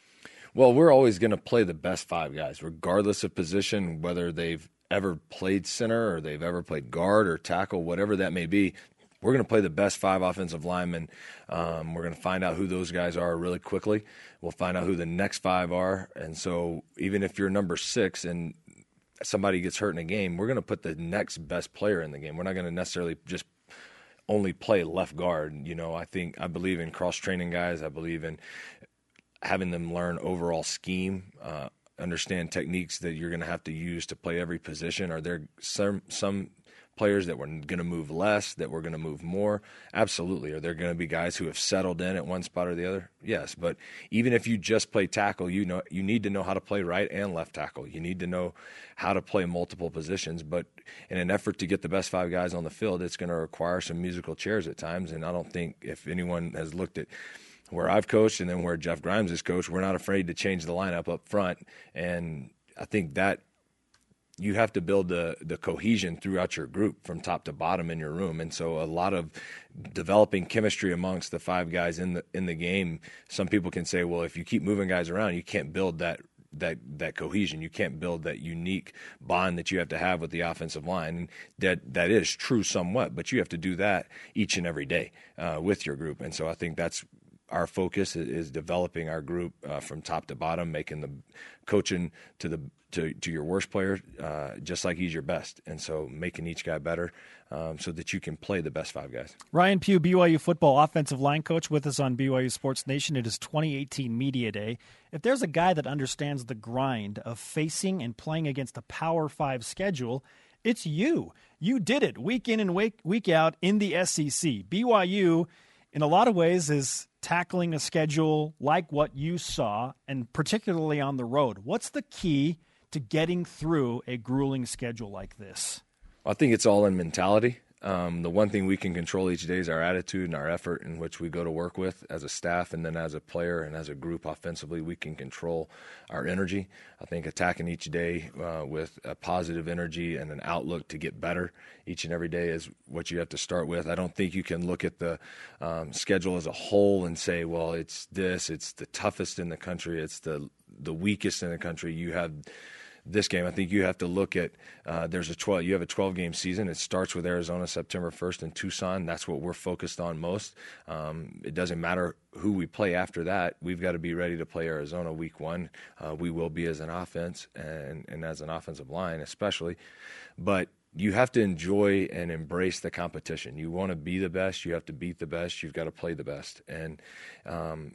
Well, we're always going to play the best five guys, regardless of position, whether they've ever played center or they've ever played guard or tackle, whatever that may be. We're going to play the best five offensive linemen. Um, we're going to find out who those guys are really quickly. We'll find out who the next five are. And so, even if you're number six and somebody gets hurt in a game, we're going to put the next best player in the game. We're not going to necessarily just only play left guard. You know, I think I believe in cross training guys. I believe in having them learn overall scheme, uh, understand techniques that you're going to have to use to play every position. Are there some some players that we're going to move less, that we're going to move more? Absolutely. Are there going to be guys who have settled in at one spot or the other? Yes. But even if you just play tackle, you know you need to know how to play right and left tackle. You need to know how to play multiple positions. But in an effort to get the best five guys on the field, it's going to require some musical chairs at times. And I don't think if anyone has looked at where I've coached and then where Jeff Grimes is coached, we're not afraid to change the lineup up front. And I think that you have to build the the cohesion throughout your group from top to bottom in your room. And so a lot of developing chemistry amongst the five guys in the in the game some people can say well if you keep moving guys around you can't build that that that cohesion. You can't build that unique bond that you have to have with the offensive line. And that that is true somewhat but you have to do that each and every day uh, with your group. And so I think that's our focus is, developing our group uh, from top to bottom, making the coaching to the to, to your worst player uh, just like he's your best. And so making each guy better um, so that you can play the best five guys. Ryan Pugh, BYU football offensive line coach, with us on BYU Sports Nation. It is 2018 Media Day. If there's a guy that understands the grind of facing and playing against a Power Five schedule, it's you. You did it week in and week, week out in the SEC. BYU, in a lot of ways, is tackling a schedule like what you saw, and particularly on the road. What's the key to getting through a grueling schedule like this? I think it's all in mentality. Um, the one thing we can control each day is our attitude and our effort in which we go to work with as a staff and then as a player and as a group offensively. We can control our energy. I think attacking each day uh, with a positive energy and an outlook to get better each and every day is what you have to start with. I don't think you can look at the um, schedule as a whole and say, well, it's this, it's the toughest in the country, it's the the weakest in the country. You have this game. I think you have to look at uh, there's a 12 you have a 12 game season. It starts with Arizona September 1st in Tucson. That's what we're focused on most. Um, it doesn't matter who we play after that. We've got to be ready to play Arizona week one. Uh, we will be as an offense and and as an offensive line especially, but you have to enjoy and embrace the competition. You want to be the best. You have to beat the best. You've got to play the best. And um,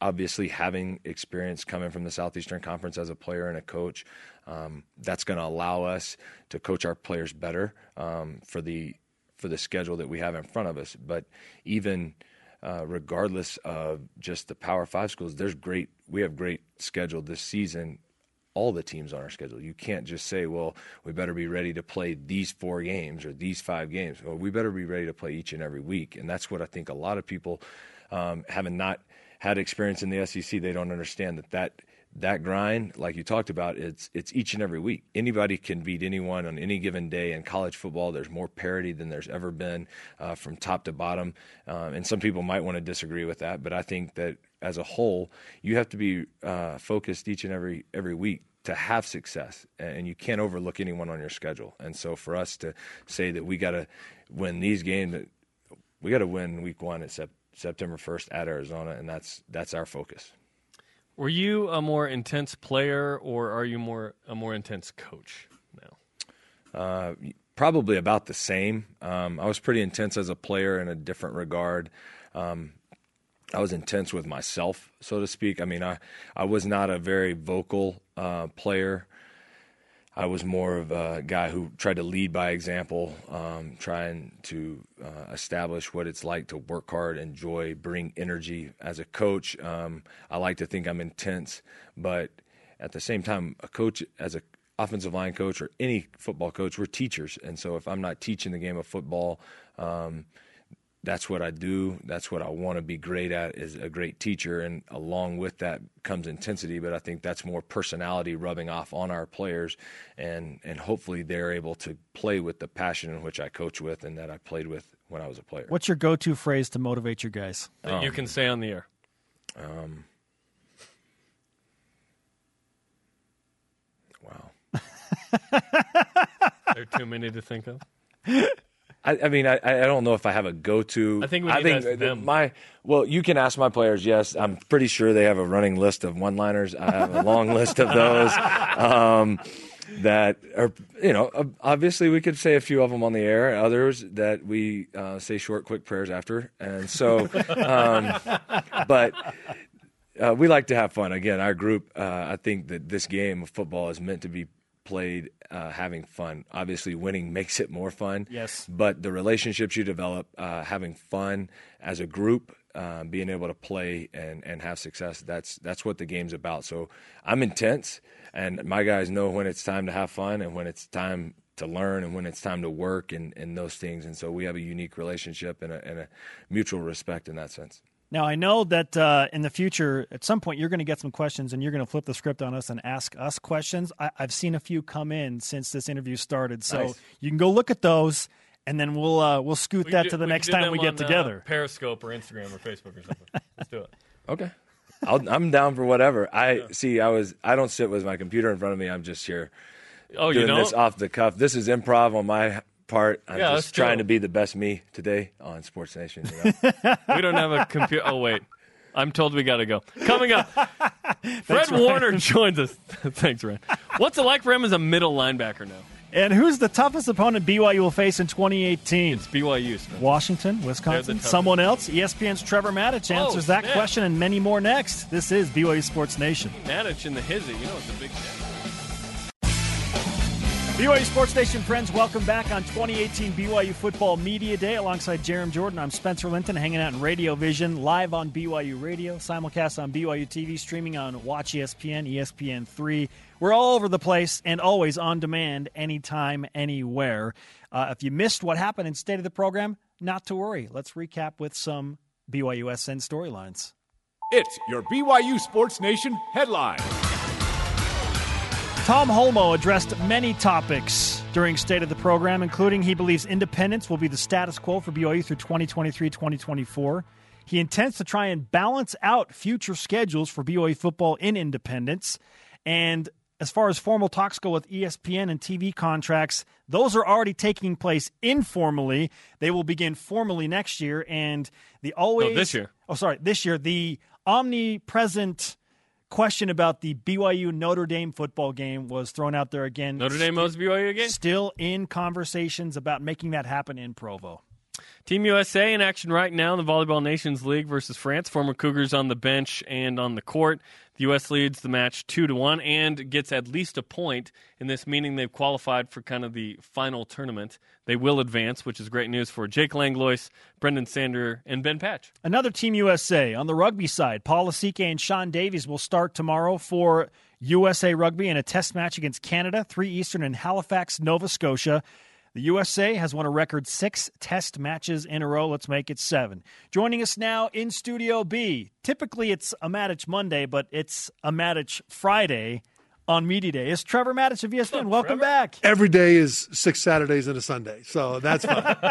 obviously having experience coming from the Southeastern Conference as a player and a coach, um, that's going to allow us to coach our players better um, for the for the schedule that we have in front of us. But even uh, regardless of just the Power Five schools, there's great. We have great schedule this season. All the teams on our schedule. You can't just say, "Well, we better be ready to play these four games or these five games." Well, we better be ready to play each and every week, and that's what I think a lot of people um, having not had experience in the SEC, they don't understand that that that grind, like you talked about, it's it's each and every week. Anybody can beat anyone on any given day. In college football, there's more parity than there's ever been uh, from top to bottom. Um, and some people might want to disagree with that, but I think that as a whole, you have to be uh, focused each and every every week to have success, and you can't overlook anyone on your schedule. And so, for us to say that we got to win these games, we got to win week one at September 1st at Arizona, and that's that's our focus. Were you a more intense player, or are you more a more intense coach now? Uh, probably about the same. Um, I was pretty intense as a player in a different regard. Um, I was intense with myself, so to speak. I mean, I I was not a very vocal uh, player. I was more of a guy who tried to lead by example, um, trying to uh, establish what it's like to work hard, enjoy, bring energy. As a coach, um, I like to think I'm intense, but at the same time, a coach, as a offensive line coach or any football coach, we're teachers, and so if I'm not teaching the game of football, um, that's what I do. That's what I want to be great at is a great teacher. And along with that comes intensity. But I think that's more personality rubbing off on our players. And, and hopefully they're able to play with the passion in which I coach with and that I played with when I was a player. What's your go to phrase to motivate your guys? That you can say on the air. Um, wow. (laughs) there are too many to think of. (laughs) I, I mean, I, I don't know if I have a go-to. I think we to ask that them. my well, you can ask my players. Yes, I'm pretty sure they have a running list of one-liners. I have a long list of those. (laughs) Um, that are you know obviously we could say a few of them on the air. Others that we uh, say short, quick prayers after, and so. Um, but uh, we like to have fun. Again, our group. Uh, I think that this game of football is meant to be played uh, having fun. Obviously, winning makes it more fun. Yes. But the relationships you develop, uh, having fun as a group, uh, being able to play and, and have success, that's that's what the game's about. So I'm intense, and my guys know when it's time to have fun and when it's time to learn and when it's time to work and, and those things. And so we have a unique relationship and a, and a mutual respect in that sense. Now, I know that uh, in the future, at some point, you're going to get some questions and you're going to flip the script on us and ask us questions. I- I've seen a few come in since this interview started. So Nice. you can go look at those and then we'll, uh, we'll scoot We that can to the next time we get on, uh, together. Periscope or Instagram or Facebook or something. (laughs) Let's do it. Okay. I'll, I'm down for whatever. I see. I was. I don't sit with my computer in front of me. I'm just here. Oh, you doing this don't? off the cuff. This is improv on my part. I'm Yeah, just trying do to be the best me today on Sports Nation. You know? (laughs) we don't have a computer. Oh wait, I'm told we got to go. Coming up, (laughs) Fred Thanks, Ryan. Warner joins us. (laughs) Thanks, Ryan. What's it like for him as a middle linebacker now? And who's the toughest opponent BYU will face in 2018? It's BYU. Spencer. Washington, Wisconsin, the someone else? ESPN's Trevor Matich Oh, answers that question and many more next. This is BYU Sports Nation. Matich in the hizzy. You know it's a big day. BYU Sports Nation friends, welcome back on 2018 BYU Football Media Day. Alongside Jarom Jordan, I'm Spencer Linton, hanging out in Radio Vision, live on BYU Radio, simulcast on BYU TV, streaming on Watch E ESPN, ESPN3. We're all over the place and always on demand, anytime, anywhere. Uh, if you missed what happened in State of the Program, not to worry. Let's recap with some BYUSN storylines. It's your BYU Sports Nation headline. Tom Holmoe addressed many topics during State of the Program, including he believes independence will be the status quo for BYU through 2023 2024. He intends to try and balance out future schedules for BYU football in independence. And as far as formal talks go with ESPN and TV contracts, those are already taking place informally. They will begin formally next year. And the oh, always. this year. Oh, sorry, this year. The omnipresent question about the BYU Notre Dame football game was thrown out there again. Notre Dame owes BYU again. Still in conversations about making that happen in Provo. Team USA in action right now in the Volleyball Nations League versus France. Former Cougars on the bench and on the court. The U.S. leads the match two to one and gets at least a point in this, meaning they've qualified for kind of the final tournament. They will advance, which is great news for Jake Langlois, Brenden Sander, and Ben Patch. Another Team USA on the rugby side. Paul Lasike and Sean Davies will start tomorrow for USA Rugby in a test match against Canada, 3 Eastern in Halifax, Nova Scotia. The USA has won a record six test matches in a row. Let's make it seven. Joining us now in Studio B. Typically it's a Matich Monday, but it's a Matich Friday on Media Day. It's Trevor Matich of ESPN. Welcome back. Every day is six Saturdays and a Sunday, so that's fine. (laughs)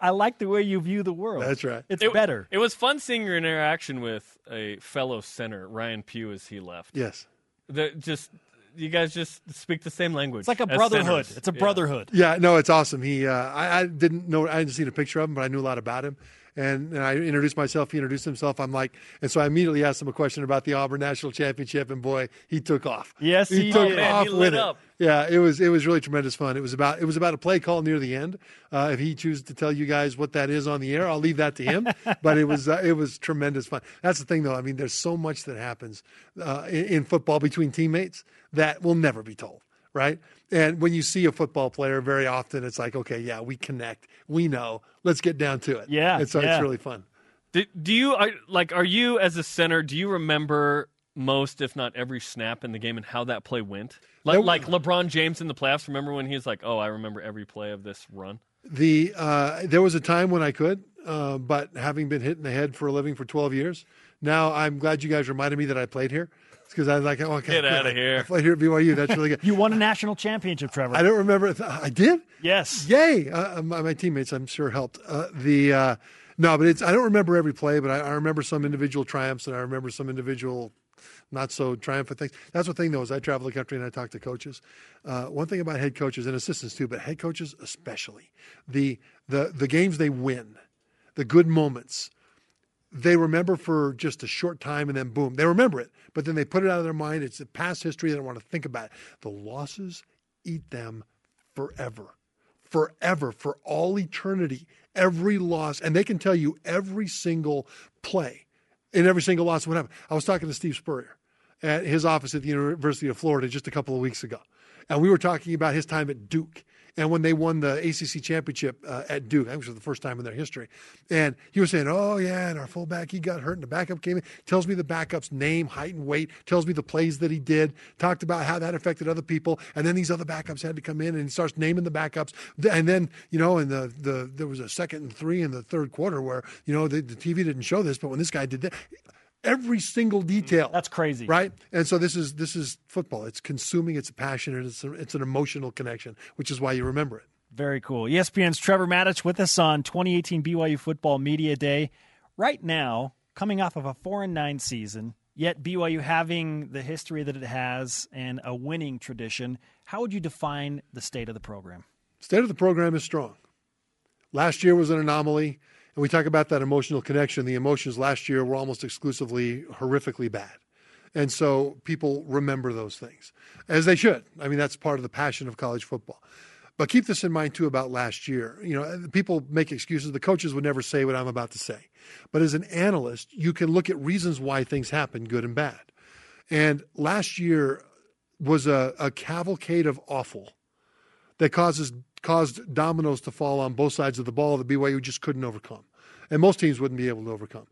I like the way you view the world. That's right. It's It- better. It was fun seeing your interaction with a fellow center, Ryan Pugh, as he left. yes. The, just you guys just speak the same language. It's like a brotherhood. centers. It's a Yeah. brotherhood. Yeah, no, it's awesome. He, uh, I, I didn't know, I hadn't seen a picture of him, but I knew a lot about him. And, and I introduced myself. He introduced himself. I'm like, and so I immediately asked him a question about the Auburn National Championship, and boy, he took off. Yes, he took did. off He with it. up. Yeah, it was it was really tremendous fun. It was about it was about a play call near the end. Uh, if he chooses to tell you guys what that is on the air, I'll leave that to him. (laughs) but it was uh, it was tremendous fun. That's the thing, though. I mean, there's so much that happens uh, in, in football between teammates that will never be told, right? And when you see a football player, very often it's like, okay, yeah, we connect, we know, let's get down to it. Yeah, and so yeah. it's really fun. Do, do you like? Are you as a center? Do you remember most, if not every snap in the game, and how that play went? Like, like LeBron James in the playoffs. Remember when he was like, "Oh, I remember every play of this run." The uh, there was a time when I could. uh, but having been hit in the head for a living for 12 years, now I'm glad you guys reminded me that I played here. It's because I was like, oh, okay, Get out of here. I played here at BYU. That's really good. (laughs) You won a national championship, Trevor. I don't remember. If, I did. Yes. Yay! Uh, my, my teammates, I'm sure, helped. Uh, the uh, no, but it's. I don't remember every play, but I, I remember some individual triumphs, and I remember some individual not so triumphant things. That's the thing, though, is I travel the country and I talk to coaches. Uh, one thing about head coaches and assistants too, but head coaches especially, the the the games they win, the good moments, they remember for just a short time and then boom, they remember it, but then they put it out of their mind. It's a past history. They don't want to think about it. The losses eat them forever, forever, for all eternity. Every loss, and they can tell you every single play in every single loss. What happened? I was talking to Steve Spurrier at his office at the University of Florida just a couple of weeks ago, and we were talking about his time at Duke and when they won the ACC championship uh, at Duke, I think it was the first time in their history. And he was saying, "Oh yeah, and our fullback he got hurt, and the backup came in. Tells me the backup's name, height, and weight. Tells me the plays that he did. Talked about how that affected other people, and then these other backups had to come in, and he starts naming the backups. And then you know, in the the there was a second and three in the third quarter where you know the, the TV didn't show this, but when this guy did that." Every single mm, detail. That's crazy, right? And so this is this is football. It's consuming. It's a passion, and it's a, it's an emotional connection, which is why you remember it. Very cool. ESPN's Trevor Matich with us on 2018 BYU Football Media Day. Right now, coming off of a 4 and 9 season, yet BYU having the history that it has and a winning tradition, how would you define the state of the program? State of the program is strong. Last year was an anomaly, and we talk about that emotional connection. The emotions last year were almost exclusively horrifically bad. And so people remember those things, as they should. I mean, that's part of the passion of college football. But keep this in mind too about last year. You know, uh, people make excuses. The coaches would never say what I'm about to say. But as an analyst, you can look at reasons why things happen, good and bad. And last year was a, a cavalcade of awful that causes caused dominoes to fall on both sides of the ball that BYU just couldn't overcome, and most teams wouldn't be able to overcome.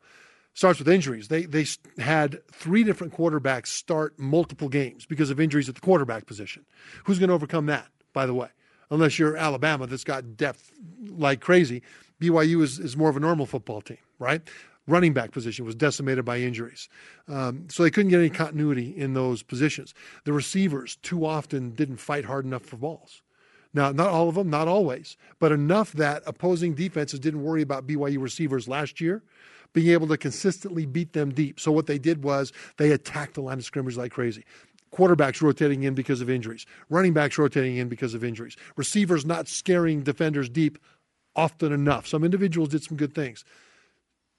Starts with injuries. They they had three different quarterbacks start multiple games because of injuries at the quarterback position. Who's going to overcome that? By the way, unless you're Alabama, that's got depth like crazy. BYU is is more of a normal football team, right? Running back position was decimated by injuries. Um, so they couldn't get any continuity in those positions. The receivers too often didn't fight hard enough for balls. Now, not all of them, not always, but enough that opposing defenses didn't worry about BYU receivers last year being able to consistently beat them deep. So what they did was they attacked the line of scrimmage like crazy. Quarterbacks rotating in because of injuries, running backs rotating in because of injuries, receivers not scaring defenders deep often enough. Some individuals did some good things.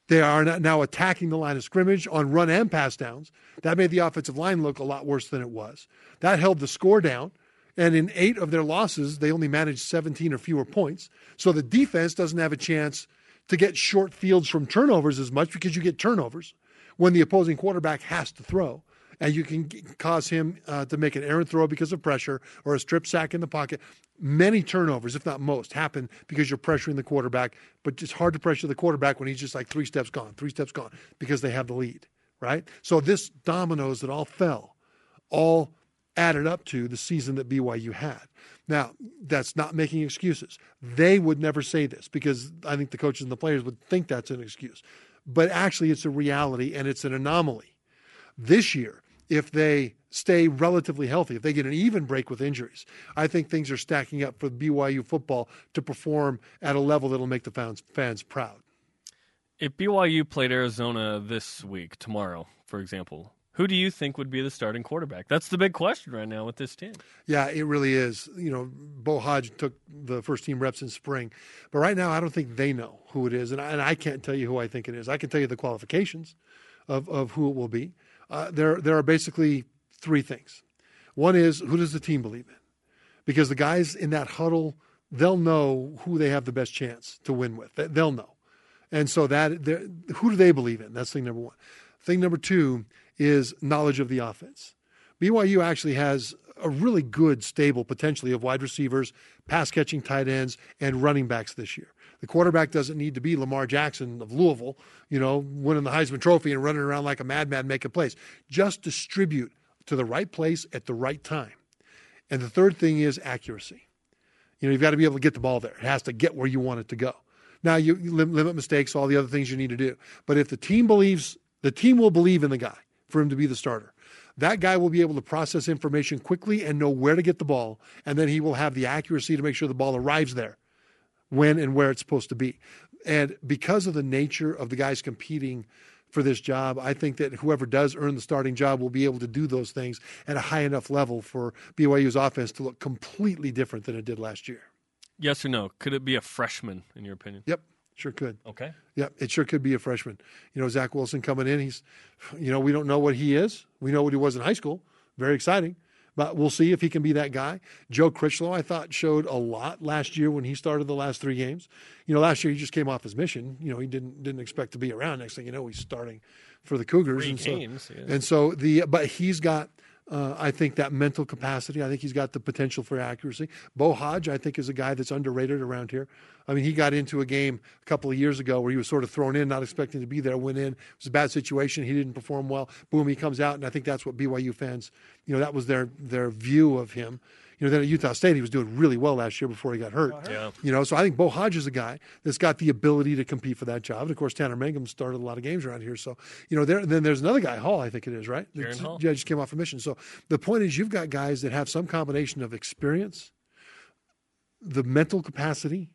They are now attacking the line of scrimmage on run and pass downs. That made the offensive line look a lot worse than it was. That held the score down. And in eight of their losses, they only managed 17 or fewer points. So the defense doesn't have a chance to get short fields from turnovers as much because you get turnovers when the opposing quarterback has to throw. And you can cause him uh, to make an errant throw because of pressure or a strip sack in the pocket. Many turnovers, if not most, happen because you're pressuring the quarterback, but it's hard to pressure the quarterback when he's just like three steps gone, three steps gone, because they have the lead, right? So this dominoes that all fell, all added up to the season that BYU had. Now, that's not making excuses. They would never say this because I think the coaches and the players would think that's an excuse. But actually, it's a reality and it's an anomaly. This year, if they stay relatively healthy, if they get an even break with injuries, I think things are stacking up for BYU football to perform at a level that'll make the fans, fans proud. If BYU played Arizona this week, tomorrow, for example, who do you think would be the starting quarterback? That's the big question right now with this team. Yeah, it really is. You know, Beau Hoge took the first team reps in spring, but right now I don't think they know who it is, and I, and I can't tell you who I think it is. I can tell you the qualifications of, of who it will be. Uh, there, there are basically three things. One is who does the team believe in? Because the guys in that huddle, they'll know who they have the best chance to win with. They'll know. And so that who do they believe in? That's thing number one. Thing number two is knowledge of the offense. BYU actually has a really good stable potentially of wide receivers, pass catching tight ends, and running backs this year. The quarterback doesn't need to be Lamar Jackson of Louisville, you know, winning the Heisman Trophy and running around like a madman making plays. Just distribute to the right place at the right time. And the third thing is accuracy. You know, you've got to be able to get the ball there. It has to get where you want it to go. Now you limit mistakes, all the other things you need to do. But if the team believes, the team will believe in the guy for him to be the starter. That guy will be able to process information quickly and know where to get the ball, and then he will have the accuracy to make sure the ball arrives there when and where it's supposed to be. And because of the nature of the guys competing for this job, I think that whoever does earn the starting job will be able to do those things at a high enough level for BYU's offense to look completely different than it did last year. Yes or no? Could it be a freshman, in your opinion? Yep, sure could. Okay. Yeah, it sure could be a freshman. You know, Zach Wilson coming in, he's, you know, we don't know what he is. We know what he was in high school. Very exciting. But we'll see if he can be that guy. Joe Critchlow, I thought, showed a lot last year when he started the last three games. You know, last year he just came off his mission. You know, he didn't didn't expect to be around. Next thing you know, he's starting for the Cougars. Three and so, games, yeah. and so the but he's got uh, I think that mental capacity. I think he's got the potential for accuracy. Beau Hoge, I think, is a guy that's underrated around here. I mean, he got into a game a couple of years ago where he was sort of thrown in, not expecting to be there. Went in, it was a bad situation. He didn't perform well. Boom, he comes out, and I think that's what BYU fans, you know, that was their their view of him. You know, then at Utah State, he was doing really well last year before he got hurt. Yeah. You know, so I think Beau Hoge is a guy that's got the ability to compete for that job. And of course, Tanner Mangum started a lot of games around here. So, you know, there then there's another guy, Hall, I think it is, right? Jaren Hall. Yeah, just came off a mission. So the point is, you've got guys that have some combination of experience, the mental capacity,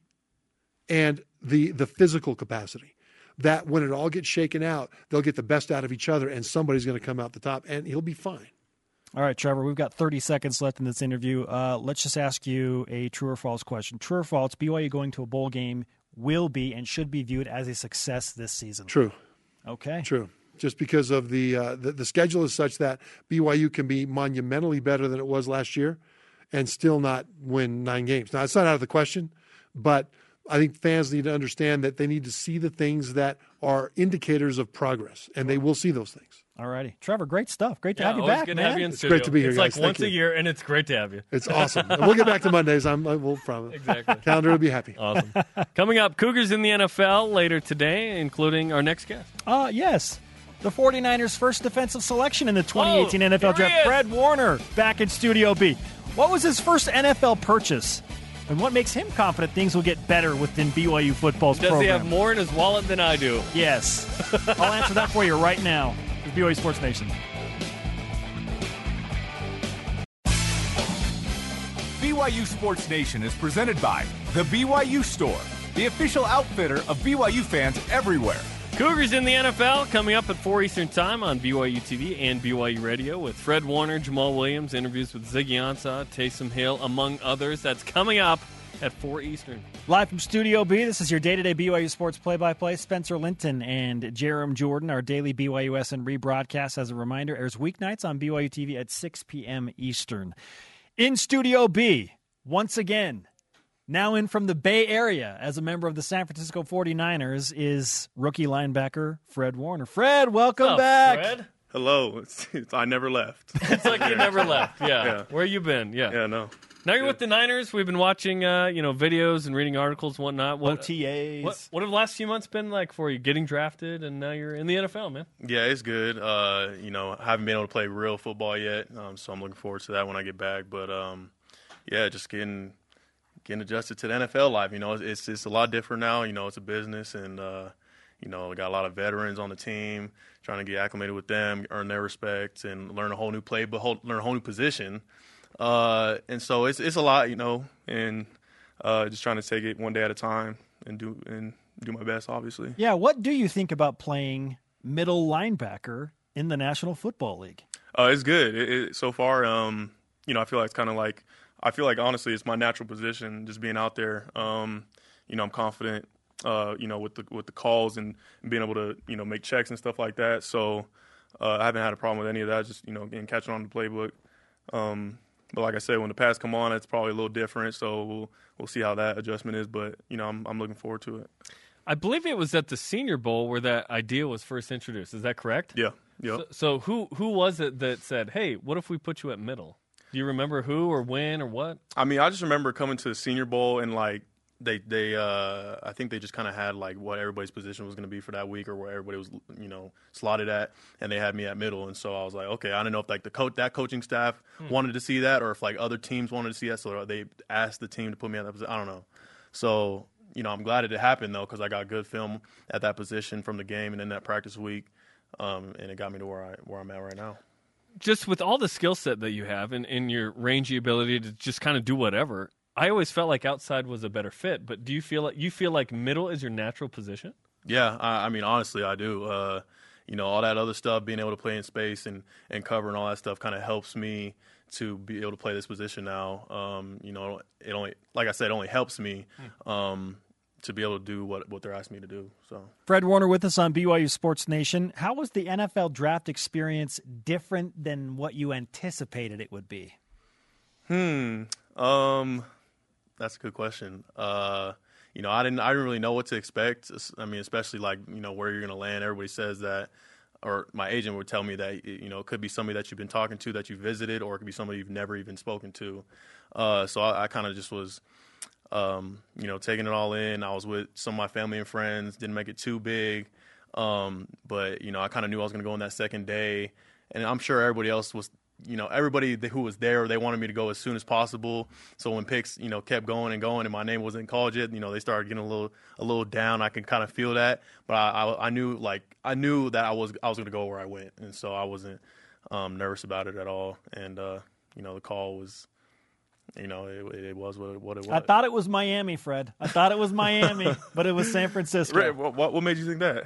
and the the physical capacity. That when it all gets shaken out, they'll get the best out of each other, and somebody's going to come out the top, and he'll be fine. All right, Trevor, we've got 30 seconds left in this interview. Uh, let's just ask you a true or false question. True or false, BYU going to a bowl game will be and should be viewed as a success this season? True. Okay. True. Just because of the, uh, the the schedule is such that BYU can be monumentally better than it was last year, and still not win nine games. Now it's not out of the question, but I think fans need to understand that they need to see the things that are indicators of progress, and they will see those things. All righty. Trevor, great stuff. Great to Yeah, have you back, good man. to have you in It's studio. great to be here, It's guys. like Thank once a year, and it's great to have you. It's awesome. we'll get back to Mondays. I'm I will promise. Exactly. Calendar will be happy. Awesome. (laughs) Coming up, Cougars in the NFL later today, including our next guest. Uh, yes. The 49ers' first defensive selection in the 2018 Oh, NFL Draft, is. Fred Warner, back in Studio B. What was his first NFL purchase? And what makes him confident things will get better within BYU football's Does program? he have more in his wallet than I do? Yes. (laughs) I'll answer that for you right now. With BYU Sports Nation. BYU Sports Nation is presented by The BYU Store, the official outfitter of BYU fans everywhere. Cougars in the NFL coming up at 4 Eastern Time on BYU TV and BYU Radio with Fred Warner, Jamaal Williams, interviews with Ziggy Ansah, Taysom Hill, among others. That's coming up at 4 Eastern. Live from Studio B, this is your day to day BYU Sports play by play. Spencer Linton and Jarom Jordan, our daily BYU BYUSN rebroadcast, as a reminder, airs weeknights on BYU TV at 6 p.m. Eastern. In Studio B, once again, now in from the Bay Area as a member of the San Francisco 49ers is rookie linebacker Fred Warner. Fred, welcome What's up, back. Fred? Hello. It's, (laughs) it's- I never left. It's like you never left. Yeah. Yeah. Where you been? Yeah. Yeah, no. Now you're with the Niners. We've been watching, uh, you know, videos and reading articles and whatnot. What, OTAs. What, what have the last few months been like for you? Getting drafted, and now you're in the NFL, man. Yeah, it's good. Uh, you know, I haven't been able to play real football yet, um, so I'm looking forward to that when I get back. But um, yeah, just getting getting adjusted to the NFL life. You know, it's it's a lot different now. You know, it's a business, and uh, you know, we got a lot of veterans on the team. Trying to get acclimated with them, earn their respect, and learn a whole new play, but learn a whole new position. Uh, and so it's it's a lot, you know, and uh, just trying to take it one day at a time and do and do my best, obviously. Yeah, what do you think about playing middle linebacker in the National Football League? Uh, it's good. It, it, so far, um, you know, I feel like it's kind of like I feel like honestly, it's my natural position, just being out there. Um, you know, I'm confident. Uh, you know, with the with the calls and, and being able to you know make checks and stuff like that. So uh, I haven't had a problem with any of that. Just you know, getting catching on the playbook. Um, but like I said, when the pass come on, it's probably a little different. So we'll we'll see how that adjustment is. But you know, I'm I'm looking forward to it. I believe it was at the Senior Bowl where that idea was first introduced. Is that correct? Yeah. Yep. So, so who who was it that said, "Hey, what if we put you at middle"? Do you remember who or when or what? I mean, I just remember coming to the Senior Bowl and like they they uh I think they just kind of had like what everybody's position was going to be for that week or where everybody was you know slotted at, and they had me at middle, and so I was like, okay, I don't know if like the coach that coaching staff Hmm. wanted to see that or if like other teams wanted to see that, so they asked the team to put me at that position. I don't know. So you know, I'm glad it happened though because I got good film at that position from the game and in that practice week, um, and it got me to where I where I'm at right now. Just with all the skill set that you have and, and your rangy ability to just kind of do whatever, I always felt like outside was a better fit. But do you feel like you feel like middle is your natural position? Yeah, I, I mean, honestly, I do. Uh, you know, all that other stuff, being able to play in space and and cover and all that stuff, kind of helps me to be able to play this position now. Um, you know, it only, like I said, it only helps me um, to be able to do what what they're asking me to do. So, Fred Warner with us on BYU Sports Nation. How was the NFL draft experience different than what you anticipated it would be? hmm, um, that's a good question. Uh, you know, I didn't I didn't really know what to expect. I mean, especially like you know where you're going to land. Everybody says that. Or my agent would tell me that you know it could be somebody that you've been talking to that you visited, or it could be somebody you've never even spoken to. Uh, so I, I kind of just was um, you know, taking it all in. I was with some of my family and friends, didn't make it too big. Um, but, you know, I kind of knew I was going to go on that second day. And I'm sure everybody else was, you know, everybody who was there, they wanted me to go as soon as possible. So when picks, you know, kept going and going and my name wasn't called yet, you know, they started getting a little, a little down. I can kind of feel that. But I, I, I knew, like, I knew that I was, I was going to go where I went. And so I wasn't um, nervous about it at all. And, uh, you know, the call was, you know, it, it was what it, what it was. I thought it was Miami, Fred. I thought it was Miami, (laughs) but it was San Francisco. Right, what, what, what made you think that?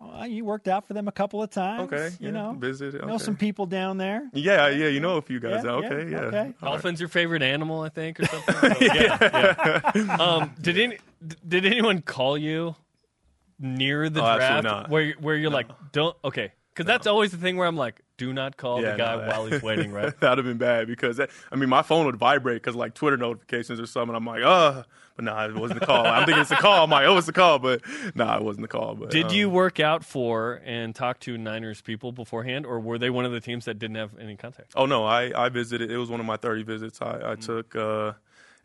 Well, you worked out for them a couple of times. Okay, you yeah, know, visited, know some people down there. Yeah, yeah, you know a few guys. Yeah, okay, yeah, yeah. okay. All right. Dolphin's your favorite animal, I think, or (laughs) something. So, yeah, yeah. Um, did any did anyone call you near the Oh, draft not. where where you're like, don't okay? Because that's always the thing where I'm like, do not call Yeah, the guy no, that- while he's waiting, right? (laughs) That'd have been bad because that, I mean my phone would vibrate because like Twitter notifications or something. I'm like, uh, but nah, it wasn't the call. I'm thinking it's a call. I'm like, oh, it's the call, but nah, it wasn't the call. But Did um, you work out for and talk to Niners people beforehand, or were they one of the teams that didn't have any contact? Oh no, I I visited. It was one of my 30 visits I, I Mm-hmm. took. Uh,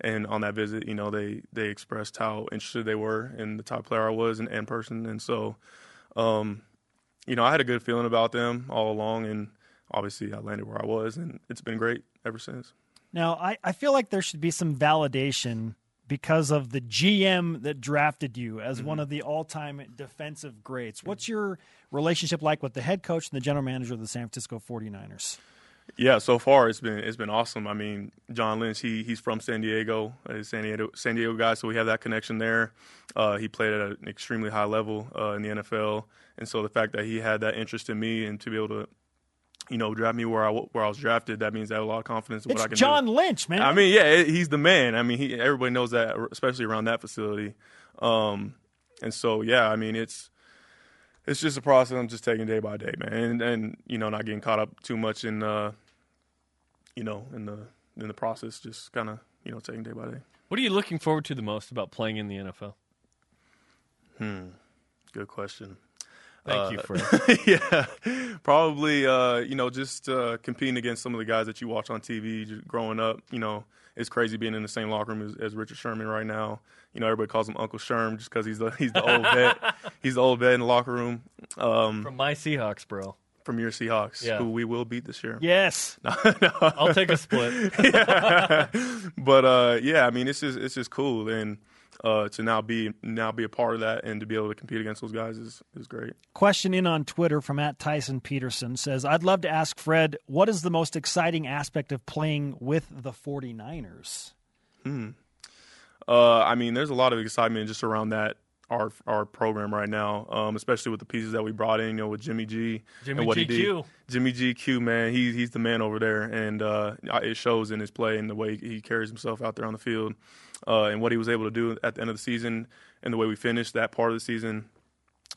and on that visit, you know, they they expressed how interested they were in the type player I was in, in person, and so, um, you know, I had a good feeling about them all along, and obviously I landed where I was, and it's been great ever since. Now, I, I feel like there should be some validation because of the GM that drafted you as Mm-hmm. one of the all time defensive greats. What's your relationship like with the head coach and the general manager of the San Francisco 49ers? Yeah, so far it's been it's been awesome. I mean, John Lynch, he he's from San Diego, a San Diego San Diego guy, so we have that connection there. Uh, he played at an extremely high level uh, in the NFL, and so the fact that he had that interest in me and to be able to, you know, draft me where I where I was drafted, that means I have a lot of confidence in It's what I can John do. Lynch, man. I mean, yeah, he's the man. I mean, he, everybody knows that, especially around that facility. Um, and so, yeah, I mean, it's it's just a process. I'm just taking day by day, man, and, and you know, not getting caught up too much in, uh, you know, in the in the process. Just kind of, you know, taking day by day. What are you looking forward to the most about playing in the NFL? Hmm. Good question. Thank you, Uh, Fred. (laughs) yeah, probably. Uh, you know, just uh, competing against some of the guys that you watch on TV growing up. You know, it's crazy being in the same locker room as, as Richard Sherman right now. You know, everybody calls him Uncle Sherm just because he's the he's the old vet. (laughs) He's the old vet in the locker room. Um, From my Seahawks, bro. From your Seahawks, Yeah. who we will beat this year. Yes. (laughs) I'll take a split. (laughs) Yeah. but uh, yeah, I mean, it's just it's just cool, and uh, to now be now be a part of that and to be able to compete against those guys is is great. Question in on Twitter from at Tyson Peterson says, I'd love to ask Fred, what is the most exciting aspect of playing with the 49ers? Hmm. Uh, I mean, there's a lot of excitement just around that our our program right now, um, especially with the pieces that we brought in. You know, with Jimmy G, Jimmy and what he GQ. did. Jimmy GQ, man, he's he's the man over there, and uh, it shows in his play and the way he carries himself out there on the field, uh, and what he was able to do at the end of the season, and the way we finished that part of the season.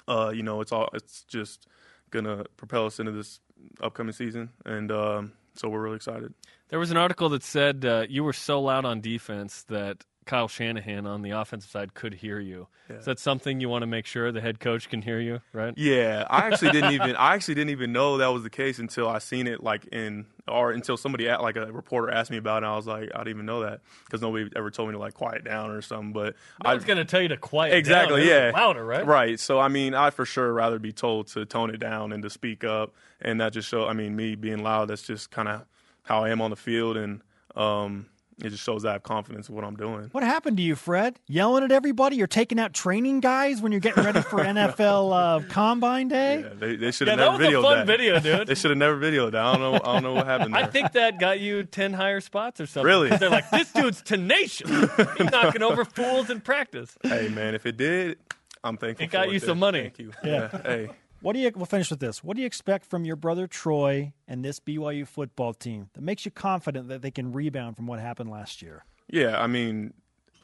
Uh, you know, it's all it's just gonna propel us into this upcoming season, and um, so we're really excited. There was an article that said uh, you were so loud on defense that Kyle Shanahan on the offensive side could hear you. Yeah. Is that something you want to make sure the head coach can hear you? Right? Yeah, I actually didn't even (laughs) I actually didn't even know that was the case until I seen it like in or until somebody at, like a reporter asked me about it. and I was like, I didn't even know that because nobody ever told me to like quiet down or something. But No I was going to tell you to quiet down. exactly It yeah Louder, right? right. So I mean, I for sure rather be told to tone it down and to speak up, and that just show. I mean, me being loud. That's just kind of how I am on the field, and um, it just shows I have confidence in what I'm doing. What happened to you, Fred? Yelling at everybody? You're taking out training guys when you're getting ready for (laughs) NFL uh, Combine Day? Yeah, they, they should Yeah, have that never was a videoed fun that. video, (laughs) dude. they should have never videoed that. I don't know. I don't know what happened there. I think that got you 10 higher spots or something. Really? They're like, this dude's tenacious. He's (laughs) knocking over fools in practice. hey man, if it did, I'm thankful. It got for you then. some money. Thank you. Yeah. Yeah. Hey. What do you? We'll finish with this. What do you expect from your brother Troy and this BYU football team that makes you confident that they can rebound from what happened last year? Yeah, I mean,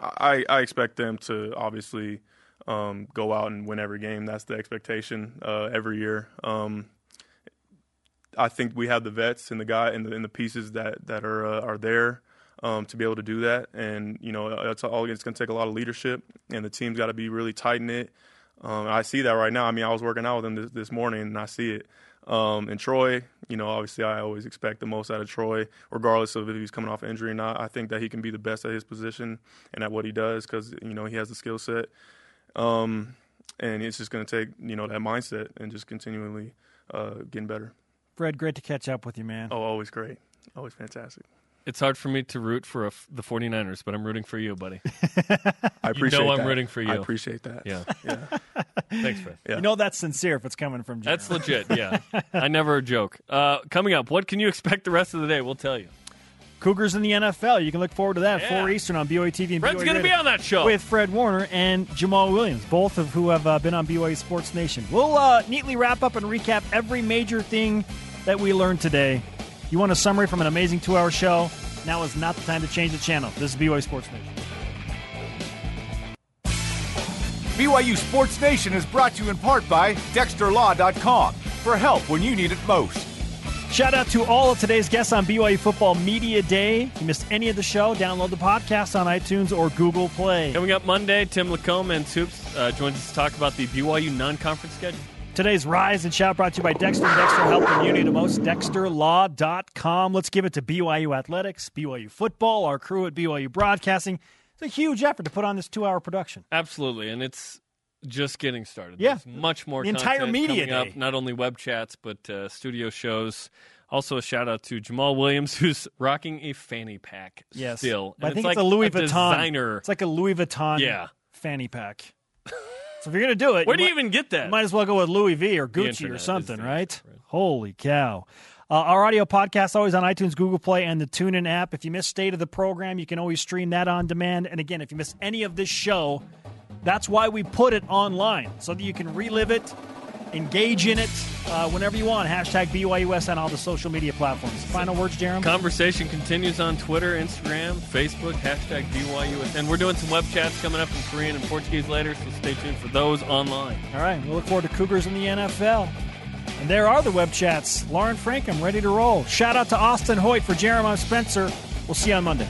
I I expect them to obviously um, go out and win every game. That's the expectation uh, every year. Um, I think we have the vets and the guy and the, and the pieces that that are uh, are there um, to be able to do that. And you know, it's all it's going to take a lot of leadership, and the team's got to be really tight knit. Um, I see that right now. I mean, I was working out with him this, this morning, and I see it. Um, and Troy, you know, obviously, I always expect the most out of Troy, regardless of if he's coming off injury or not. I think that he can be the best at his position and at what he does because you know he has the skill set. Um, and it's just going to take you know that mindset and just continually uh, getting better. Fred, great to catch up with you, man. Oh, always great, always fantastic. It's hard for me to root for a f the 49ers, but I'm rooting for you, buddy. (laughs) I appreciate you know I'm that. rooting for you. I appreciate that. Yeah. (laughs) Yeah. Thanks, Fred. Yeah. You know that's sincere if it's coming from Jim. That's legit, yeah. I never joke. Uh, coming up, what can you expect the rest of the day? We'll tell you. Cougars in the NFL. You can look forward to that. Yeah. 4 Eastern on BYU TV and Fred's gonna be on that show. with Fred Warner and Jamaal Williams, both of who have uh, been on BYU Sports Nation. We'll uh, neatly wrap up and recap every major thing that we learned today. You want a summary from an amazing two-hour show? Now is not the time to change the channel. This is BYU Sports Nation. BYU Sports Nation is brought to you in part by DexterLaw.com for help when you need it most. Shout out to all of today's guests on BYU Football Media Day. If you missed any of the show, download the podcast on iTunes or Google Play. Coming up Monday, Tim Lacombe and Soups uh, joins us to talk about the BYU non-conference schedule. Today's Rise and Shout brought to you by Dexter and Dexter Help when you need it most. DexterLaw.com. Let's give it to BYU Athletics, BYU Football, our crew at BYU Broadcasting. It's a huge effort to put on this two hour production. Absolutely, and it's just getting started. Yeah. There's much more The entire media coming up, not only web chats, but uh, studio shows. Also, a shout out to Jamaal Williams, (laughs) who's rocking a fanny pack Yes. still. I think it's it's, like a Louis a Vuitton. designer. It's like a Louis Vuitton Yeah. fanny pack. So if you're going to do it, Where do you might- even get that? You might as well go with Louis V or Gucci or something, the right? Holy cow. Uh, our audio podcast always on iTunes, Google Play, and the TuneIn app. If you miss State of the Program, you can always stream that on demand. And again, if you miss any of this show, that's why we put it online, so that you can relive it, engage in it uh, whenever you want. Hashtag BYUS on all the social media platforms. Final words, Jeremy? Conversation continues on Twitter, Instagram, Facebook, hashtag BYU. And we're doing some web chats coming up in Korean and Portuguese later, so stay tuned for those online. All right, we'll look forward to Cougars in the NFL. And there are the web chats. Lauren Frankham ready to roll. Shout out to Austin Hoyt for Jeremiah Spencer. We'll see you on Monday.